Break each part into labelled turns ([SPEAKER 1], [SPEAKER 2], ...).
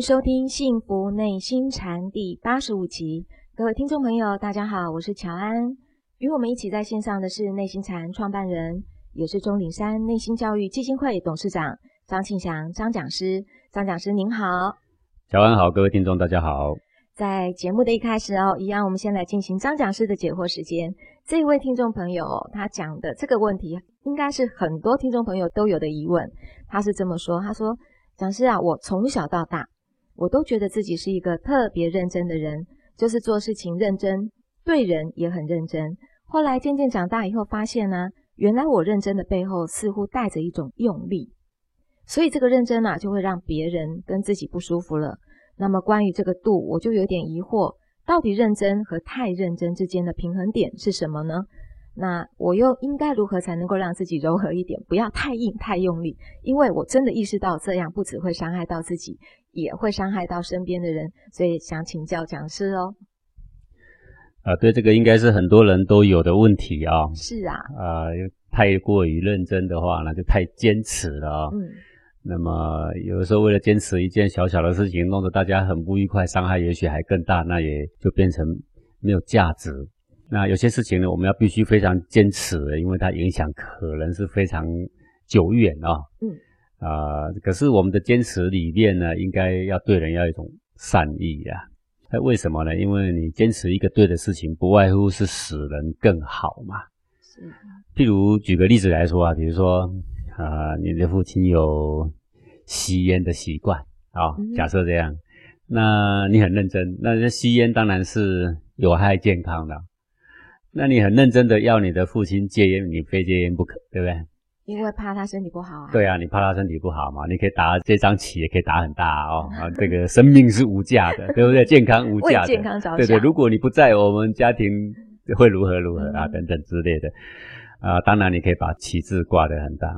[SPEAKER 1] 收听《幸福内心禅》第八十五集，各位听众朋友，大家好，我是乔安。与我们一起在线上的是内心禅创办人，也是钟岭山内心教育基金会董事长张庆祥张讲师。张讲师您好，
[SPEAKER 2] 乔安好，各位听众大家好。
[SPEAKER 1] 在节目的一开始哦，一样我们先来进行张讲师的解惑时间。这一位听众朋友他讲的这个问题，应该是很多听众朋友都有的疑问。他是这么说，他说。讲师啊，我从小到大，我都觉得自己是一个特别认真的人，就是做事情认真，对人也很认真。后来渐渐长大以后，发现呢、原来我认真的背后似乎带着一种用力，所以这个认真啊，就会让别人跟自己不舒服了。那么关于这个度，我就有点疑惑，到底认真和太认真之间的平衡点是什么呢？那我又应该如何才能够让自己柔和一点，不要太硬太用力？因为我真的意识到这样不只会伤害到自己，也会伤害到身边的人，所以想请教讲师哦。
[SPEAKER 2] 啊，对，这个应该是很多人都有的问题啊、哦。
[SPEAKER 1] 是啊。
[SPEAKER 2] 啊，太过于认真的话，那就太坚持了啊、哦。嗯。那么有的时候为了坚持一件小小的事情，弄得大家很不愉快，伤害也许还更大，那也就变成没有价值。那有些事情呢，我们要必须非常坚持，因为它影响可能是非常久远啊、哦。嗯。啊、呃，可是我们的坚持理念呢，应该要对人要有一种善意啊。那为什么呢？因为你坚持一个对的事情，不外乎是使人更好嘛。是。譬如举个例子来说啊，比如说啊、呃，你的父亲有吸烟的习惯啊，假设这样，那你很认真，那这吸烟当然是有害健康的。那你很认真的要你的父亲戒烟，你非戒烟不可，对不对？
[SPEAKER 1] 因为怕他身体不好啊。
[SPEAKER 2] 对啊，你怕他身体不好嘛？你可以打这张旗，也可以打很大哦。啊，这个生命是无价的，对不对？健康无
[SPEAKER 1] 价健康着想。
[SPEAKER 2] 对对，如果你不在，我们家庭会如何如何啊？等等之类的。啊，当然你可以把旗帜挂得很大。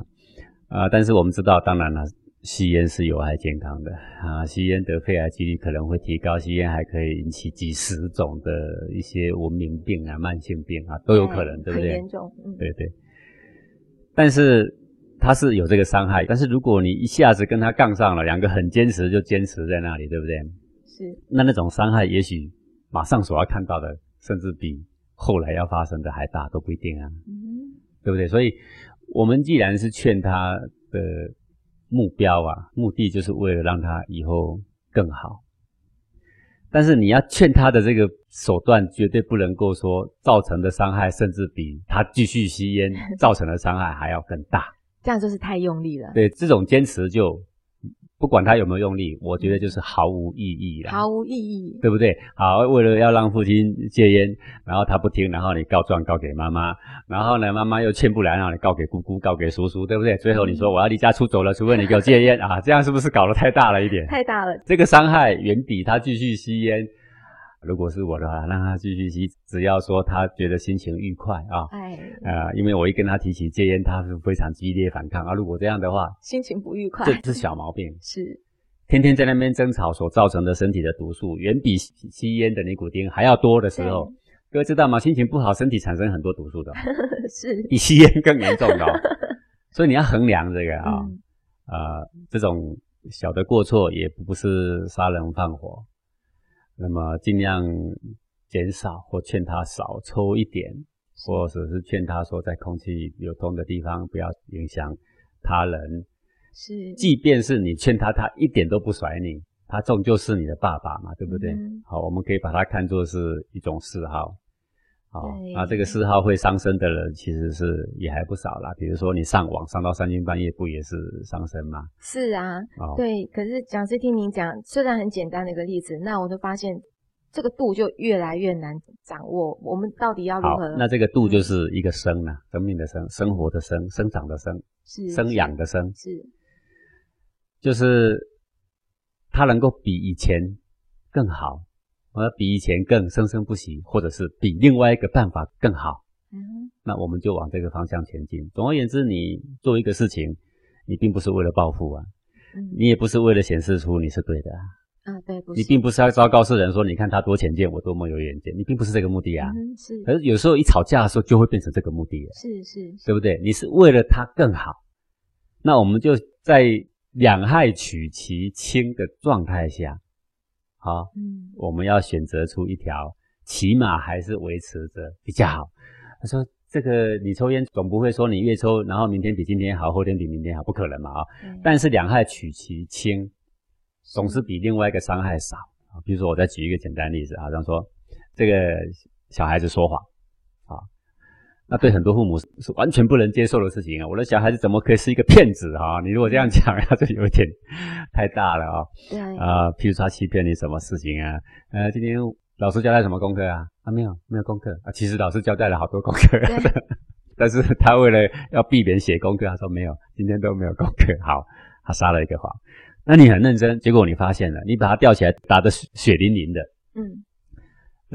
[SPEAKER 2] 啊，但是我们知道，当然了。吸烟是有害健康的啊！吸烟得肺癌几率可能会提高，吸烟还可以引起几十种的一些文明病啊、慢性病啊，都有可能，对，不对？
[SPEAKER 1] 很严重，嗯，
[SPEAKER 2] 对对。但是它是有这个伤害，但是如果你一下子跟他杠上了，两个很坚持就坚持在那里，对不对？
[SPEAKER 1] 是。
[SPEAKER 2] 那那种伤害，也许马上所要看到的，甚至比后来要发生的还大，都不一定啊，嗯，对不对？所以，我们既然是劝他的。目标啊，目的就是为了让他以后更好。但是你要劝他的这个手段，绝对不能够说造成的伤害，甚至比他继续吸烟造成的伤害还要更大。
[SPEAKER 1] 这样就是太用力了。
[SPEAKER 2] 对，这种坚持就。不管他有没有用力，我觉得就是毫无意义了。
[SPEAKER 1] 毫无意义，
[SPEAKER 2] 对不对？好，为了要让父亲戒烟，然后他不听，然后你告状告给妈妈，然后呢，妈妈又劝不来，然后你告给姑姑，告给叔叔，对不对？最后你说我要离家出走了，除非你给我戒烟啊，这样是不是搞得太大了一点？
[SPEAKER 1] 太大了，
[SPEAKER 2] 这个伤害远比他继续吸烟。如果是我的话，让他继续吸，只要说他觉得心情愉快啊，哎，呃，因为我一跟他提起戒烟，他是非常激烈反抗啊。如果这样的话，
[SPEAKER 1] 心情不愉快，
[SPEAKER 2] 这是小毛病，
[SPEAKER 1] 是
[SPEAKER 2] 天天在那边争吵所造成的身体的毒素，远比吸烟的尼古丁还要多的时候，各位知道吗？心情不好，身体产生很多毒素的，
[SPEAKER 1] 是
[SPEAKER 2] 比吸烟更严重的，所以你要衡量这个啊，嗯、呃，这种小的过错也不是杀人放火。那么尽量减少或劝他少抽一点，或者是劝他说在空气流通的地方不要影响他人。是，即便是你劝他，他一点都不甩你，他终究是你的爸爸嘛，对不对？嗯、好，我们可以把它看作是一种嗜好。好，那这个嗜好会伤身的人，其实是也还不少啦。比如说你上网上到三更半夜，不也是伤身吗？
[SPEAKER 1] 是啊，哦、对。可是讲师听您讲，虽然很简单的一个例子，那我就发现这个度就越来越难掌握。我们到底要如何？
[SPEAKER 2] 那这个度就是一个生啊，生命的生，生活的生，生长的生，是生养的生，是，就是它能够比以前更好。我要比以前更生生不息，或者是比另外一个办法更好，嗯，那我们就往这个方向前进。总而言之，你做一个事情，你并不是为了暴富啊，嗯，你也不是为了显示出你是对的啊，
[SPEAKER 1] 啊，对，不是，
[SPEAKER 2] 你并不是要昭告世人说，你看他多浅见，我多么有远见，你并不是这个目的啊，
[SPEAKER 1] 嗯，是。
[SPEAKER 2] 可是有时候一吵架的时候，就会变成这个目的，
[SPEAKER 1] 是是，是，
[SPEAKER 2] 对不对？你是。为了他更好，那我们就在两害取其轻的状态下，好，嗯，我们要选择出一条，起码还是维持着比较好。他说：“这个你抽烟总不会说你越抽，然后明天比今天好，后天比明天好，不可能嘛啊！嗯、但是两害取其轻，总是比另外一个伤害少。比如说，我再举一个简单例子啊，好像说这个小孩子说谎。”那对很多父母是是完全不能接受的事情啊！我的小孩子怎么可以是一个骗子啊？你如果这样讲，那就有点太大了啊！对啊，譬如说他欺骗你什么事情啊？呃，今天老师交代什么功课啊？啊，没有，没有功课啊。其实老师交代了好多功课，但是他为了要避免写功课，他说没有，今天都没有功课。好，他撒了一个谎。那你很认真，结果你发现了，你把他吊起来打得血淋淋的，嗯，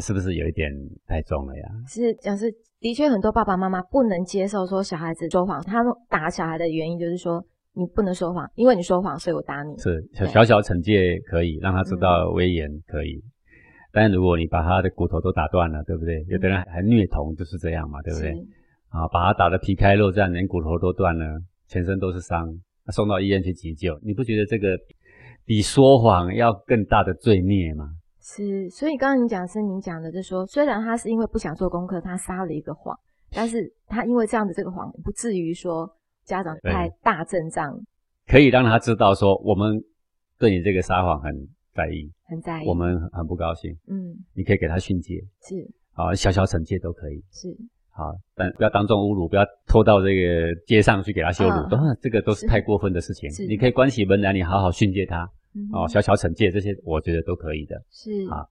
[SPEAKER 2] 是不是有一点太重了呀？
[SPEAKER 1] 是，讲是。的确，很多爸爸妈妈不能接受说小孩子说谎。他们打小孩的原因就是说，你不能说谎，因为你说谎，所以我打你。
[SPEAKER 2] 是小小惩戒可以让他知道威严可以，嗯、但如果你把他的骨头都打断了，对不对？有的人还虐童，就是这样嘛，对不对？啊，把他打得皮开肉绽，连骨头都断了，全身都是伤，送到医院去急救，你不觉得这个比说谎要更大的罪孽吗？
[SPEAKER 1] 是，所以刚刚你讲是您讲的，就是说，虽然他是因为不想做功课，他撒了一个谎，但是他因为这样的这个谎，不至于说家长太大阵仗，
[SPEAKER 2] 可以让他知道说，我们对你这个撒谎很在意，
[SPEAKER 1] 很在意，
[SPEAKER 2] 我们很不高兴，嗯，你可以给他训诫，
[SPEAKER 1] 是，
[SPEAKER 2] 啊，小小惩戒都可以，
[SPEAKER 1] 是，
[SPEAKER 2] 好，但不要当众侮辱，不要拖到这个街上去给他羞辱，这个都是太过分的事情，是你可以关起门来，你好好训诫他。哦，小小惩戒这些，我觉得都可以的。
[SPEAKER 1] 是
[SPEAKER 2] 啊，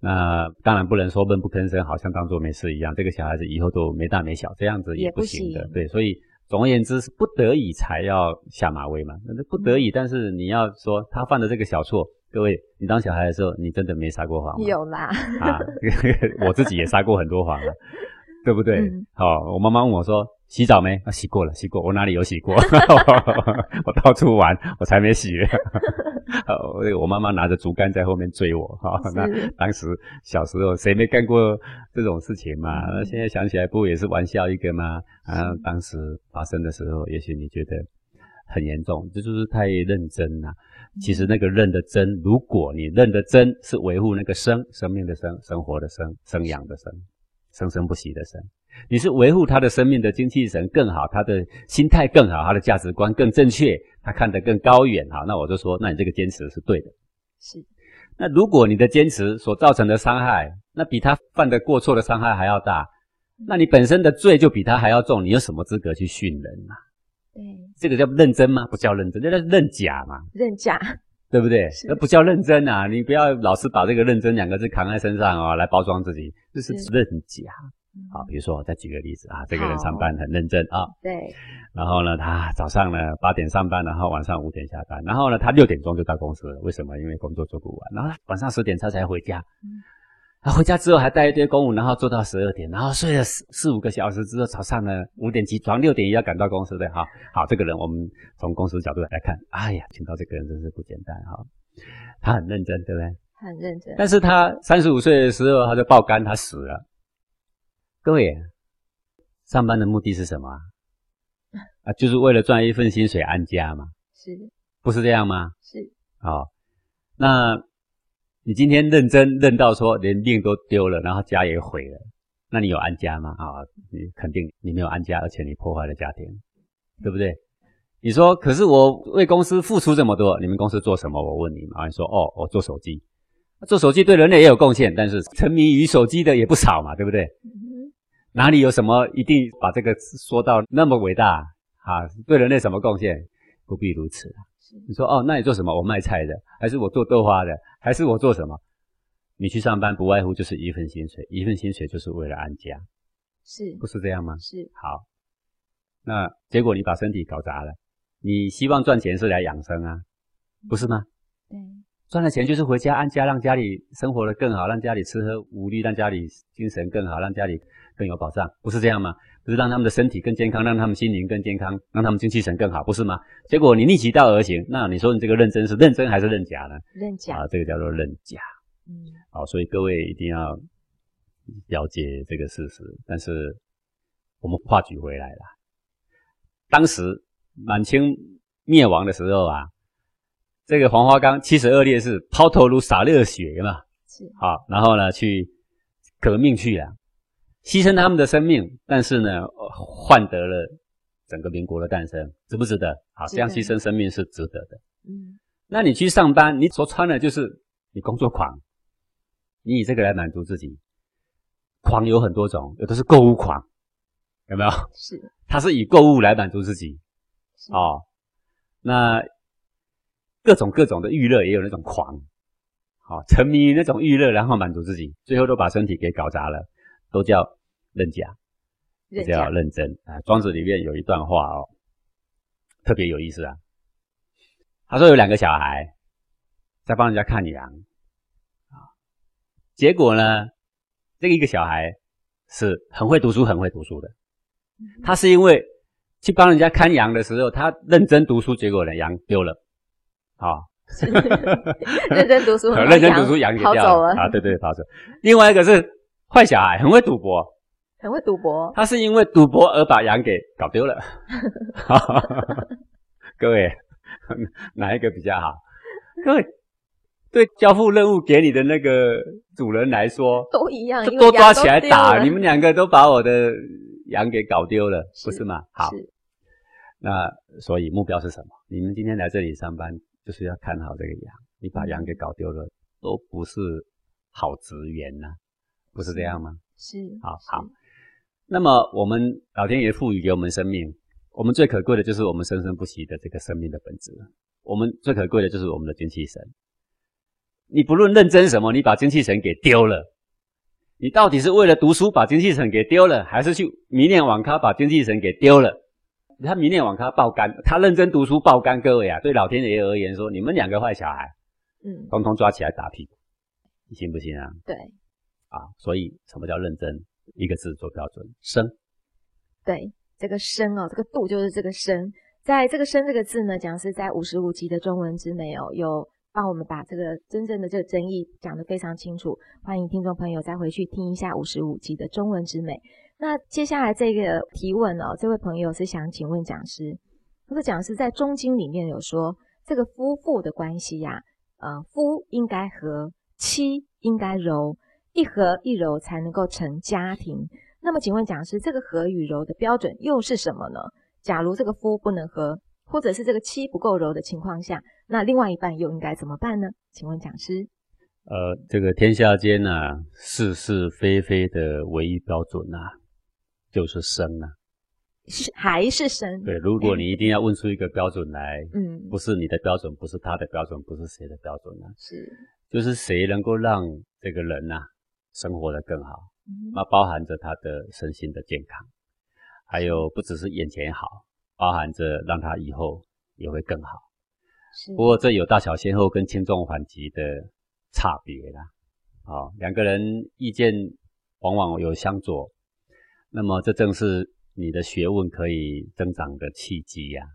[SPEAKER 2] 那当然不能说闷不吭声，好像当做没事一样。这个小孩子以后都没大没小，这样子也不行的。行对，所以总而言之是不得已才要下马威嘛。那不得已，嗯、但是你要说他犯的这个小错，各位，你当小孩的时候，你真的没撒过谎吗？
[SPEAKER 1] 有啦。
[SPEAKER 2] 啊，我自己也撒过很多谎了，对不对？嗯、好，我妈妈问我说。洗澡没？啊，洗过了，洗过。我哪里有洗过？我到处玩，我才没洗。我我妈妈拿着竹竿在后面追我。哈，那当时小时候谁没干过这种事情嘛？那现在想起来，不也是玩笑一个吗？啊，当时发生的时候，也许你觉得很严重，这就是太认真了。其实那个认的真，如果你认的真是维护那个生生命的生，生活的生，生养的生，生生不息的生。你是维护他的生命的精气神更好，他的心态更好，他的价值观更正确，他看得更高远。好，那我就说，那你这个坚持是对的。
[SPEAKER 1] 是。
[SPEAKER 2] 那如果你的坚持所造成的伤害，那比他犯的过错的伤害还要大，那你本身的罪就比他还要重，你有什么资格去训人嘛？对。这个叫认真吗？不叫认真，这叫认假嘛。
[SPEAKER 1] 认假。
[SPEAKER 2] 对不对？那不叫认真啊！你不要老是把这个认真两个字扛在身上啊，来包装自己，这是认假。好，比如说我再举个例子啊，这个人上班很认真啊，
[SPEAKER 1] 对，
[SPEAKER 2] 然后呢，他早上呢八点上班，然后晚上五点下班，然后呢，他六点钟就到公司了，为什么？因为工作做不完，然后晚上十点他才回家，嗯，他回家之后还带一堆公务，然后做到十二点，然后睡了四四五个小时之后，早上呢五点起床，六点也要赶到公司的，哈，好，这个人我们从公司角度来看，哎呀，请到这个人真是不简单哈，他很认真，对不对？
[SPEAKER 1] 很认真，
[SPEAKER 2] 但是他三十五岁的时候他就爆肝，他死了。各位，上班的目的是什么啊？啊，就是为了赚一份薪水安家嘛。
[SPEAKER 1] 是，
[SPEAKER 2] 不是这样吗？
[SPEAKER 1] 是。
[SPEAKER 2] 好，那你今天认真认到说连命都丢了，然后家也毁了，那你有安家吗？啊，你肯定你没有安家，而且你破坏了家庭，对不对？你说，可是我为公司付出这么多，你们公司做什么？我问你嘛。你说，哦，我做手机，做手机对人类也有贡献，但是沉迷于手机的也不少嘛，对不对？哪里有什么一定把这个说到那么伟大啊？对人类什么贡献？不必如此。你说哦，那你做什么？我卖菜的，还是我做豆花的，还是我做什么？你去上班不外乎就是一份薪水，一份薪水就是为了安家，
[SPEAKER 1] 是
[SPEAKER 2] 不是这样吗？
[SPEAKER 1] 是。
[SPEAKER 2] 好，那结果你把身体搞砸了，你希望赚钱是来养生啊，不是吗？
[SPEAKER 1] 对。
[SPEAKER 2] 赚了钱就是回家安家，让家里生活得更好，让家里吃喝无虑，让家里精神更好，让家里。更有保障，不是这样吗？不是让他们的身体更健康，让他们心灵更健康，让他们精气神更好，不是吗？结果你逆其道而行，那你说你这个认真是认真还是认假呢？
[SPEAKER 1] 认假
[SPEAKER 2] 啊，这个叫做认假。嗯，好，所以各位一定要了解这个事实。但是我们话举回来了，当时满清灭亡的时候啊，这个黄花岗七十二烈士抛头颅洒热血嘛，
[SPEAKER 1] 是
[SPEAKER 2] 好，然后呢去革命去了，牺牲他们的生命，但是呢换得了整个民国的诞生，值不值得？好，这样牺牲生命是值得的。
[SPEAKER 1] 嗯，
[SPEAKER 2] 那你去上班，你所穿的就是你工作狂，你以这个来满足自己，狂有很多种，有的是购物狂，有没有？
[SPEAKER 1] 是，
[SPEAKER 2] 他是以购物来满足自己，哦，那各种各种的娱乐也有那种狂，好、哦，沉迷于那种娱乐，然后满足自己，最后都把身体给搞砸了，都叫认假，
[SPEAKER 1] 认
[SPEAKER 2] 叫认真啊。庄子里面有一段话哦，特别有意思啊。他说有两个小孩在帮人家看羊啊，结果呢，这个一个小孩是很会读书，很会读书的。他是因为去帮人家看羊的时候，他认真读书，结果呢，羊丢了。啊，
[SPEAKER 1] 认真读书，
[SPEAKER 2] 认真读书，羊给掉了啊！对对，跑走。另外一个是坏小孩，很会赌博，
[SPEAKER 1] 很会赌博。
[SPEAKER 2] 他是因为赌博而把羊给搞丢了。各位。哪一个比较好？各位，对交付任务给你的那个主人来说，
[SPEAKER 1] 都一样，
[SPEAKER 2] 都抓起来打。你们两个都把我的羊给搞丢了，是不是吗？好，那所以目标是什么？你们今天来这里上班，就是要看好这个羊。你把羊给搞丢了，都不是好职员呐，不是这样吗？
[SPEAKER 1] 是，
[SPEAKER 2] 好好。那么我们老天爷赋予给我们生命。我们最可贵的就是我们生生不息的这个生命的本质。我们最可贵的就是我们的精气神。你不论认真什么，你把精气神给丢了，你到底是为了读书把精气神给丢了，还是去迷恋网咖把精气神给丢了？他迷恋网咖爆肝，他认真读书爆肝。各位啊，对老天爷而言说，你们两个坏小孩，嗯，通通抓起来打屁股，你信不信啊？
[SPEAKER 1] 对，
[SPEAKER 2] 啊，所以什么叫认真？一个字做标准，生。
[SPEAKER 1] 对。这个生哦，这个度就是这个生，在这个生这个字呢，讲是在五十五集的中文之美哦，有帮我们把这个真正的这个争议讲得非常清楚。欢迎听众朋友再回去听一下五十五集的中文之美。那接下来这个提问哦，这位朋友是想请问讲师，他说讲师在中经里面有说，这个夫妇的关系呀、呃，夫应该和，妻应该柔，一和一柔才能够成家庭。那么，请问讲师，这个和与柔的标准又是什么呢？假如这个夫不能和，或者是这个妻不够柔的情况下，那另外一半又应该怎么办呢？请问讲师。
[SPEAKER 2] 呃，这个天下间呢、啊，是是非非的唯一标准呐、啊，就是生啊，
[SPEAKER 1] 是还是生？
[SPEAKER 2] 对，如果你一定要问出一个标准来，
[SPEAKER 1] 嗯，
[SPEAKER 2] 不是你的标准，不是他的标准，不是谁的标准呢、啊？
[SPEAKER 1] 是，
[SPEAKER 2] 就是谁能够让这个人呐、啊，生活的更好。那包含着他的身心的健康，还有不只是眼前好，包含着让他以后也会更好。不过这有大小先后跟轻重缓急的差别啦。啊，两个人意见往往有相左，那么这正是你的学问可以增长的契机呀。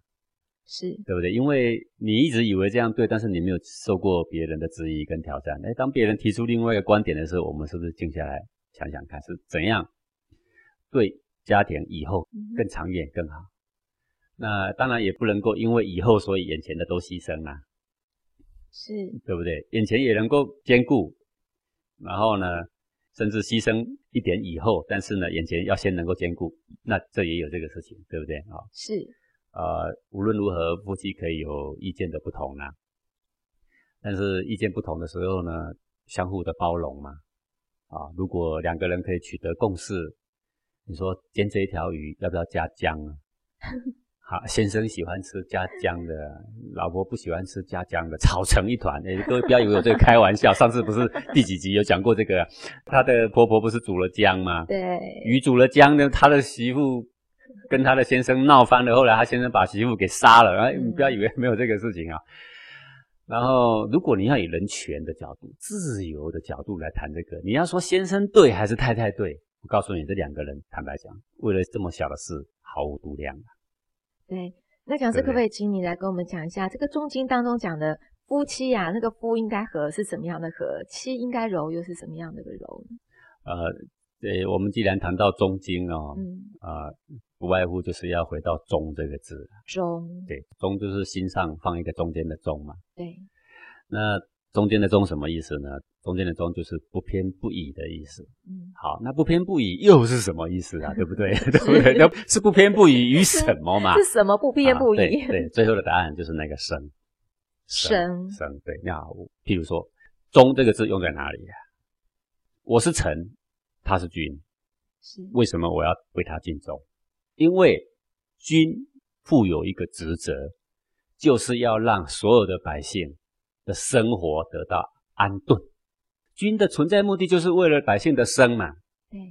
[SPEAKER 1] 是，
[SPEAKER 2] 对不对？因为你一直以为这样对，但是你没有受过别人的质疑跟挑战。哎，当别人提出另外一个观点的时候，我们是不是静下来？想想看是怎样对家庭以后更长远更好。那当然也不能够因为以后所以眼前的都牺牲啊，
[SPEAKER 1] 是
[SPEAKER 2] 对不对？眼前也能够兼顾，然后呢，甚至牺牲一点以后，但是呢，眼前要先能够兼顾，那这也有这个事情，对不对啊？
[SPEAKER 1] 是
[SPEAKER 2] 呃，无论如何，夫妻可以有意见的不同啊，但是意见不同的时候呢，相互的包容嘛。啊，如果两个人可以取得共识，你说煎这一条鱼要不要加姜啊？好，先生喜欢吃加姜的，老婆不喜欢吃加姜的，吵成一团。哎，各位不要以为我这个开玩笑。上次不是第几集有讲过这个，她的婆婆不是煮了姜吗？
[SPEAKER 1] 对，
[SPEAKER 2] 鱼煮了姜呢，她的媳妇跟她的先生闹翻了，后来她先生把媳妇给杀了。哎，你不要以为没有这个事情啊。然后，如果你要以人权的角度、自由的角度来谈这个，你要说先生对还是太太对？我告诉你，这两个人坦白讲，为了这么小的事，毫无度量。
[SPEAKER 1] 对，那讲师可不可以请你来跟我们讲一下，这个中经当中讲的夫妻呀、啊，那个夫应该和是什么样的和，妻应该柔又是什么样的个柔呢？
[SPEAKER 2] 呃，对，我们既然谈到中经哦，
[SPEAKER 1] 嗯，
[SPEAKER 2] 呃，不外乎就是要回到中这个字。
[SPEAKER 1] 中，
[SPEAKER 2] 对，中就是心上放一个中间的中嘛。
[SPEAKER 1] 对。
[SPEAKER 2] 那中间的中什么意思呢？中间的中就是不偏不倚的意思。嗯。好，那不偏不倚又是什么意思啊？对不对？对不对？那是不偏不倚于什么嘛？
[SPEAKER 1] 是什么不偏不倚？
[SPEAKER 2] 对对，最后的答案就是那个生。
[SPEAKER 1] 生
[SPEAKER 2] 生对。那譬如说，中这个字用在哪里啊？我是臣，他是君。是。为什么我要为他尽忠？因为君负有一个职责，就是要让所有的百姓的生活得到安顿。君的存在目的就是为了百姓的生嘛。对。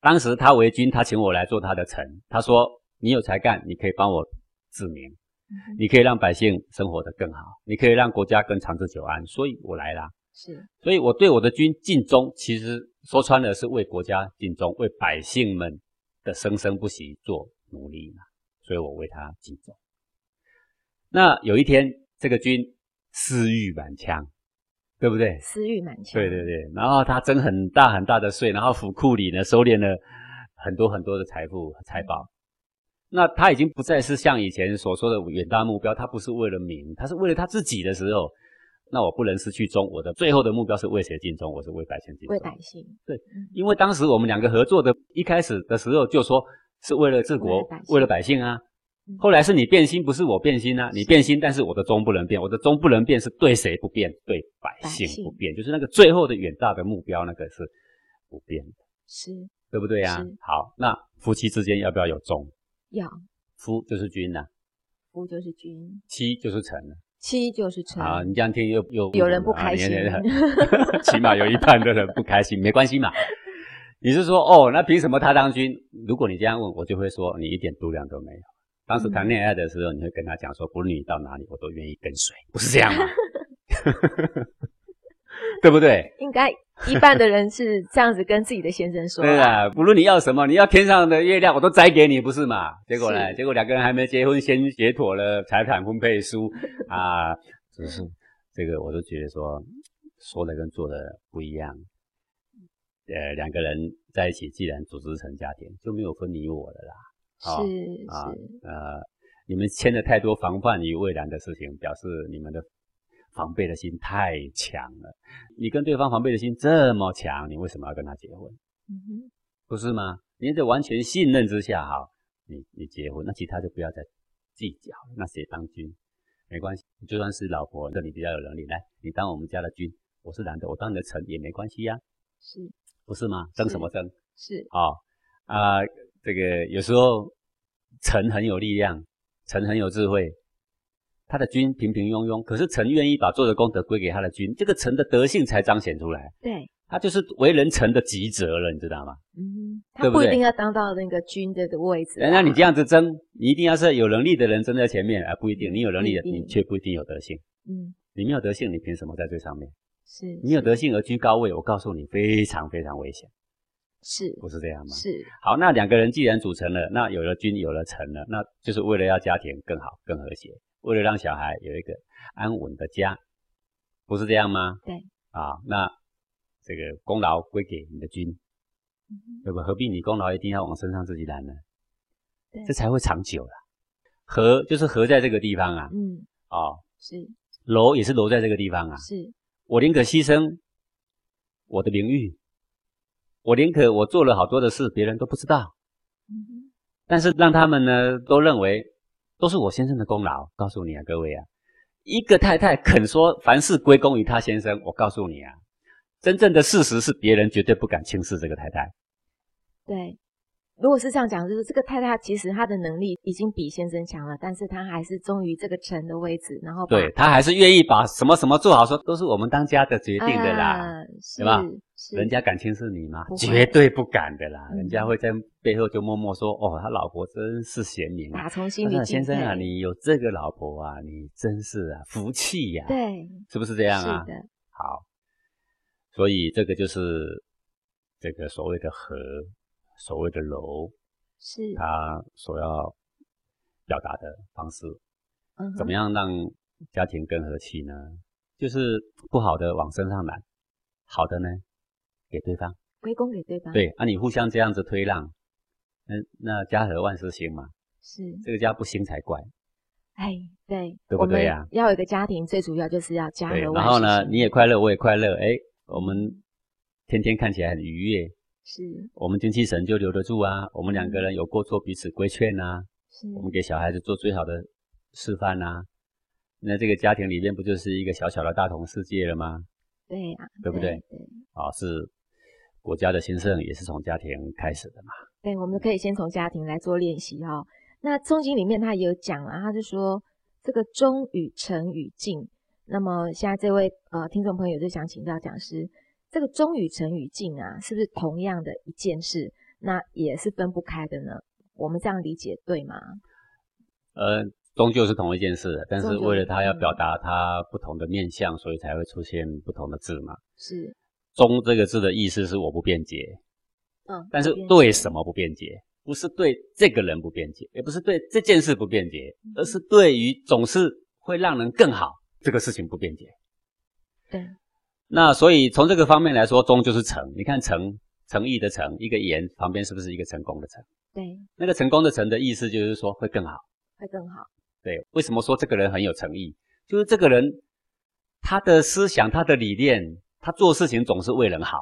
[SPEAKER 2] 当时他为君，他请我来做他的臣。他说：“你有才干，你可以帮我治民，嗯、你可以让百姓生活得更好，你可以让国家更长治久安。”所以我来啦。是。所以我对我的君尽忠，其实说穿了是为国家尽忠，为百姓们。的生生不息做努力嘛，所以我为他尽忠。那有一天，这个君私欲满腔，对不对？
[SPEAKER 1] 私欲满腔。
[SPEAKER 2] 对对对。然后他征很大很大的税，然后府库里呢收敛了很多很多的财富和财宝。那他已经不再是像以前所说的远大目标，他不是为了民，他是为了他自己的时候。那我不能失去忠，我的最后的目标是为谁尽忠？我是为百姓尽忠。
[SPEAKER 1] 为百姓。对，
[SPEAKER 2] 因为当时我们两个合作的，一开始的时候就说是为了治国，为了百姓，啊。后来是你变心，不是我变心啊。你变心，但是我的忠不能变，我的忠不能变是对谁不变？对百姓不变，就是那个最后的远大的目标，那个是不变的。是，对不对呀？好，那夫妻之间要不要有忠？
[SPEAKER 1] 要。
[SPEAKER 2] 夫就是君呐，
[SPEAKER 1] 夫就是君，
[SPEAKER 2] 妻就是臣。
[SPEAKER 1] 妻就是成
[SPEAKER 2] 啊！你这样听又又
[SPEAKER 1] 有人不开心，啊、
[SPEAKER 2] 起码有一半的人不开心，没关系嘛。你是说哦，那凭什么他当君？如果你这样问，我就会说你一点度量都没有。当时谈恋爱的时候，你会跟他讲说，不论你到哪里，我都愿意跟随，不是这样吗？对不对？
[SPEAKER 1] 应该一半的人是这样子跟自己的先生说。
[SPEAKER 2] 对啊，不论你要什么，你要天上的月亮，我都摘给你，不是嘛？结果呢？结果两个人还没结婚，先写妥了财产分配书 啊，只是这个，我都觉得说说的跟做的不一样。呃，两个人在一起，既然组织成家庭，就没有分你我的啦。是、哦、是啊，呃，你们签了太多防范于未然的事情，表示你们的。防备的心太强了，你跟对方防备的心这么强，你为什么要跟他结婚？嗯哼，不是吗？你在完全信任之下，哈，你你结婚，那其他就不要再计较。那谁当君？没关系，就算是老婆，那你比较有能力，来，你当我们家的君，我是男的，我当你的臣也没关系呀。是，不是吗？争什么争？是啊啊、呃，这个有时候臣很有力量，臣很有智慧。他的君平平庸庸，可是臣愿意把做的功德归给他的君，这个臣的德性才彰显出来。对，他就是为人臣的极责了，你知道吗？嗯，他不一定要当到那个君的的位置。那你这样子争，你一定要是有能力的人争在前面，而不一定。你有能力的，你却不一定有德性。嗯，你没有德性，你凭什么在最上面？是，你有德性而居高位，我告诉你，非常非常危险。是，不是这样吗？是。好，那两个人既然组成了，那有了君，有了臣了，那就是为了要家庭更好、更和谐。为了让小孩有一个安稳的家，不是这样吗？对。啊，那这个功劳归给你的君，嗯、对不？何必你功劳一定要往身上自己揽呢？对，这才会长久了。和就是和在这个地方啊。嗯。哦，是。柔也是柔在这个地方啊。是。我宁可牺牲我的名誉，我宁可我做了好多的事，别人都不知道。嗯。但是让他们呢都认为。都是我先生的功劳，告诉你啊，各位啊，一个太太肯说凡事归功于她先生，我告诉你啊，真正的事实是别人绝对不敢轻视这个太太。对。如果是这样讲，就是这个太太其实她的能力已经比先生强了，但是她还是忠于这个臣的位置，然后对她还是愿意把什么什么做好，说都是我们当家的决定的啦，啊、对吧？人家敢轻视你吗？绝对不敢的啦，嗯、人家会在背后就默默说：“哦，他老婆真是贤明啊。”打从心里，先生啊，你有这个老婆啊，你真是啊福气呀、啊，对，是不是这样啊？是的。好，所以这个就是这个所谓的和。所谓的柔，是他所要表达的方式。嗯，怎么样让家庭更和气呢？就是不好的往身上揽，好的呢给对方，归功给对方。对，啊，你互相这样子推让，那那家和万事兴嘛，
[SPEAKER 1] 是
[SPEAKER 2] 这个家不兴才怪。
[SPEAKER 1] 哎，对，
[SPEAKER 2] 对不对呀？
[SPEAKER 1] 要有一个家庭，最主要就是要家和万事兴。
[SPEAKER 2] 然后呢，你也快乐，我也快乐，哎，我们天天看起来很愉悦，
[SPEAKER 1] 是
[SPEAKER 2] 我们精气神就留得住啊。我们两个人有过错，彼此规劝啊，
[SPEAKER 1] 是
[SPEAKER 2] 我们给小孩子做最好的示范啊。那这个家庭里面不就是一个小小的大同世界了吗？
[SPEAKER 1] 对呀、啊，
[SPEAKER 2] 对不对？
[SPEAKER 1] 对，
[SPEAKER 2] 啊，是国家的兴盛也是从家庭开始的嘛。
[SPEAKER 1] 对，我们可以先从家庭来做练习哈、哦。那《中经》里面他也有讲啊，他就说这个忠与诚与敬。那么现在这位呃听众朋友就想请教讲师，这个忠与诚与敬啊，是不是同样的一件事？那也是分不开的呢？我们这样理解对吗？
[SPEAKER 2] 呃。终究是同一件事，但是为了他要表达他不同的面相，所以才会出现不同的字嘛。
[SPEAKER 1] 是“
[SPEAKER 2] 忠”这个字的意思是我不辩解，
[SPEAKER 1] 嗯，
[SPEAKER 2] 但是对什么不辩解？不是对这个人不辩解，也不是对这件事不辩解，而是对于总是会让人更好这个事情不辩解。
[SPEAKER 1] 对，
[SPEAKER 2] 那所以从这个方面来说，“忠”就是诚。你看“诚”，诚意的“诚”，一个言旁边是不是一个成功的“成”？
[SPEAKER 1] 对，
[SPEAKER 2] 那个成功的“成”的意思就是说会更好，
[SPEAKER 1] 会更好。
[SPEAKER 2] 对，为什么说这个人很有诚意？就是这个人，他的思想、他的理念，他做事情总是为人好，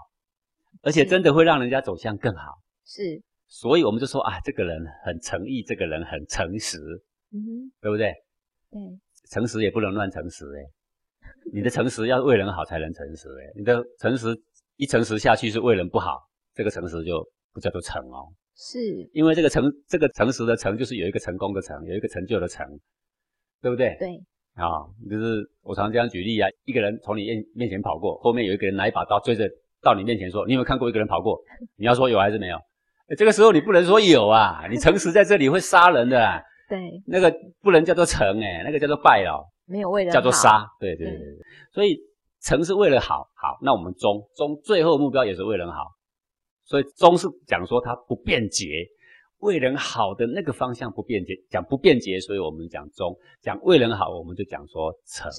[SPEAKER 2] 而且真的会让人家走向更好。
[SPEAKER 1] 是，
[SPEAKER 2] 所以我们就说啊，这个人很诚意，这个人很诚实，
[SPEAKER 1] 嗯哼，
[SPEAKER 2] 对不对？
[SPEAKER 1] 对，
[SPEAKER 2] 诚实也不能乱诚实诶，你的诚实要为人好才能诚实诶，你的诚实一诚实下去是为人不好，这个诚实就不叫做诚哦。
[SPEAKER 1] 是，
[SPEAKER 2] 因为这个诚，这个诚实的诚，就是有一个成功的成，有一个成就的成，对不对？
[SPEAKER 1] 对。
[SPEAKER 2] 啊、哦，就是我常这样举例啊，一个人从你面面前跑过，后面有一个人拿一把刀追着到你面前说：“你有没有看过一个人跑过？” 你要说有还是没有？诶这个时候你不能说有啊，你诚实在这里会杀人的、啊。
[SPEAKER 1] 对。那
[SPEAKER 2] 个不能叫做诚诶，那个叫做败了。
[SPEAKER 1] 没有为了
[SPEAKER 2] 叫做杀。对对对对。所以成是为了好，好，那我们忠忠最后目标也是为人好。所以忠是讲说他不便捷，为人好的那个方向不便捷，讲不便捷，所以我们讲忠；讲为人好，我们就讲说诚。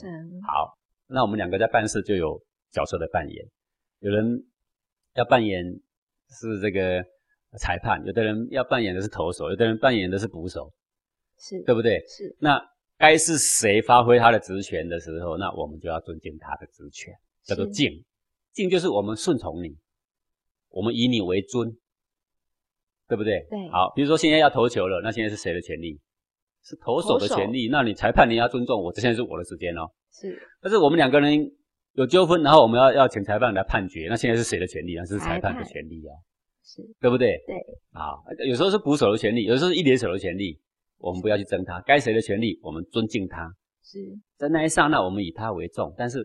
[SPEAKER 2] 好，那我们两个在办事就有角色的扮演，有人要扮演是这个裁判，有的人要扮演的是投手，有的人扮演的是捕手，
[SPEAKER 1] 是
[SPEAKER 2] 对不对？
[SPEAKER 1] 是。
[SPEAKER 2] 那该是谁发挥他的职权的时候，那我们就要尊敬他的职权，叫做敬。敬就是我们顺从你。我们以你为尊，对不对？
[SPEAKER 1] 对。
[SPEAKER 2] 好，比如说现在要投球了，那现在是谁的权利？是投手的权利。那你裁判你要尊重我，这现在是我的时间哦。
[SPEAKER 1] 是。
[SPEAKER 2] 但是我们两个人有纠纷，然后我们要要请裁判来判决，那现在是谁的权利？那是裁判的权利哦。
[SPEAKER 1] 是。
[SPEAKER 2] 对不对？
[SPEAKER 1] 对。
[SPEAKER 2] 好，有时候是捕手的权利，有时候是一垒手的权利，我们不要去争他。该谁的权利，我们尊敬他。
[SPEAKER 1] 是。
[SPEAKER 2] 在那一刹那，我们以他为重。但是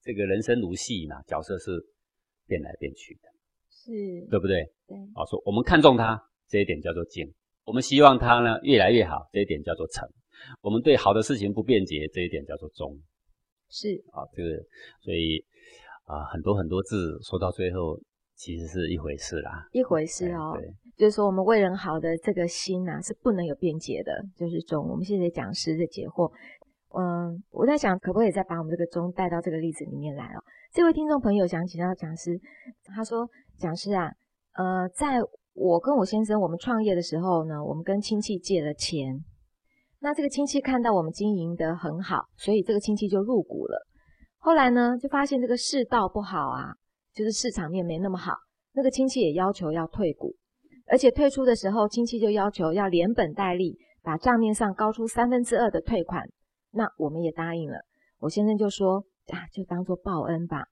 [SPEAKER 2] 这个人生如戏嘛，角色是变来变去的。
[SPEAKER 1] 是，
[SPEAKER 2] 对不对？
[SPEAKER 1] 对，
[SPEAKER 2] 好说，我们看重他这一点叫做敬，我们希望他呢越来越好，这一点叫做诚，我们对好的事情不辩解，这一点叫做忠。
[SPEAKER 1] 是
[SPEAKER 2] 啊，这个所以啊，很多很多字说到最后，其实是一回事啦，
[SPEAKER 1] 一回事哦。
[SPEAKER 2] 对，
[SPEAKER 1] 就是说我们为人好的这个心呐、啊，是不能有辩解的，就是忠。我们谢谢讲师的解惑。嗯，我在想，可不可以再把我们这个忠带到这个例子里面来哦？这位听众朋友想请教讲师，他说。讲师啊，呃，在我跟我先生我们创业的时候呢，我们跟亲戚借了钱。那这个亲戚看到我们经营得很好，所以这个亲戚就入股了。后来呢，就发现这个世道不好啊，就是市场面没那么好。那个亲戚也要求要退股，而且退出的时候，亲戚就要求要连本带利，把账面上高出三分之二的退款。那我们也答应了。我先生就说啊，就当做报恩吧。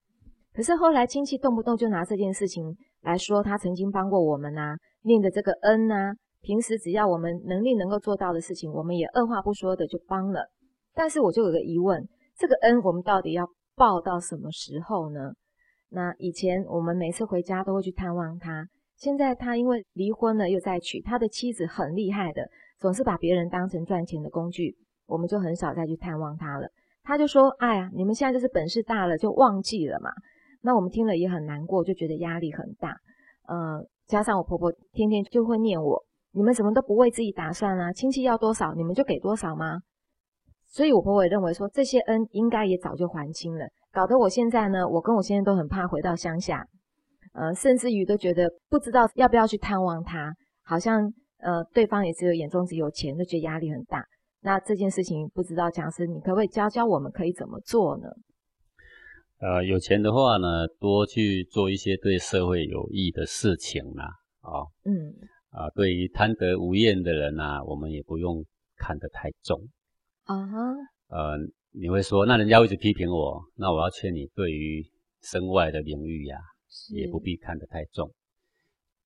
[SPEAKER 1] 可是后来亲戚动不动就拿这件事情来说，他曾经帮过我们呐，念的这个恩呐，平时只要我们能力能够做到的事情，我们也二话不说的就帮了。但是我就有个疑问，这个恩我们到底要报到什么时候呢？那以前我们每次回家都会去探望他，现在他因为离婚了又再娶，他的妻子很厉害的，总是把别人当成赚钱的工具，我们就很少再去探望他了。他就说：“哎呀，你们现在就是本事大了就忘记了嘛。”那我们听了也很难过，就觉得压力很大。呃，加上我婆婆天天就会念我：“你们怎么都不为自己打算啊？亲戚要多少，你们就给多少吗？”所以，我婆婆也认为说这些恩应该也早就还清了，搞得我现在呢，我跟我先生都很怕回到乡下，呃，甚至于都觉得不知道要不要去探望他，好像呃对方也只有眼中只有钱，就觉得压力很大。那这件事情不知道讲师你可不可以教教我们可以怎么做呢？
[SPEAKER 2] 呃，有钱的话呢，多去做一些对社会有益的事情啦。啊、哦，嗯，啊、呃，对于贪得无厌的人啊，我们也不用看得太重。啊哈，呃，你会说，那人家会一直批评我，那我要劝你，对于身外的名誉呀，也不必看得太重。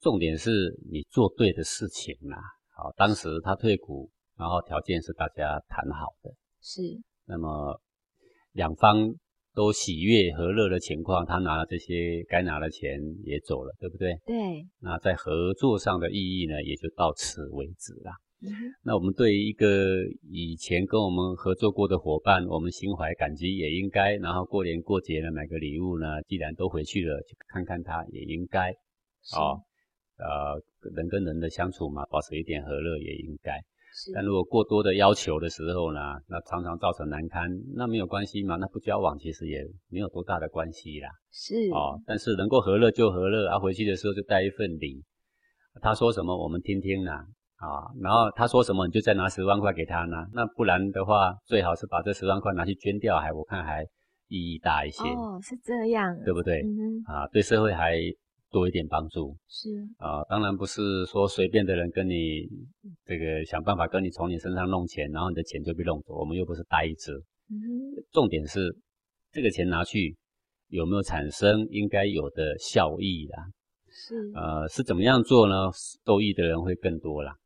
[SPEAKER 2] 重点是你做对的事情啦。好，当时他退股，然后条件是大家谈好的，是。那么两方都喜悦和乐的情况，他拿了这些该拿的钱也走了，对不对？
[SPEAKER 1] 对。
[SPEAKER 2] 那在合作上的意义呢，也就到此为止啦。那我们对于一个以前跟我们合作过的伙伴，我们心怀感激也应该。然后过年过节呢，买个礼物呢，既然都回去了，去看看他也应该。哦，呃，人跟人的相处嘛，保持一点和乐也应该。但如果过多的要求的时候呢，那常常造成难堪，那没有关系嘛，那不交往其实也没有多大的关系啦。
[SPEAKER 1] 是。
[SPEAKER 2] 哦，但是能够和乐就和乐，啊，回去的时候就带一份礼。他说什么我们听听啦。啊，然后他说什么，你就再拿十万块给他呢？那不然的话，最好是把这十万块拿去捐掉，还我看还意义大一些。
[SPEAKER 1] 哦，是这样，
[SPEAKER 2] 对不对？嗯。啊，对社会还多一点帮助。是。啊，当然不是说随便的人跟你这个想办法跟你从你身上弄钱，然后你的钱就被弄走。我们又不是呆子。嗯。重点是这个钱拿去有没有产生应该有的效益啦？是。呃，是怎么样做呢？受益的人会更多啦。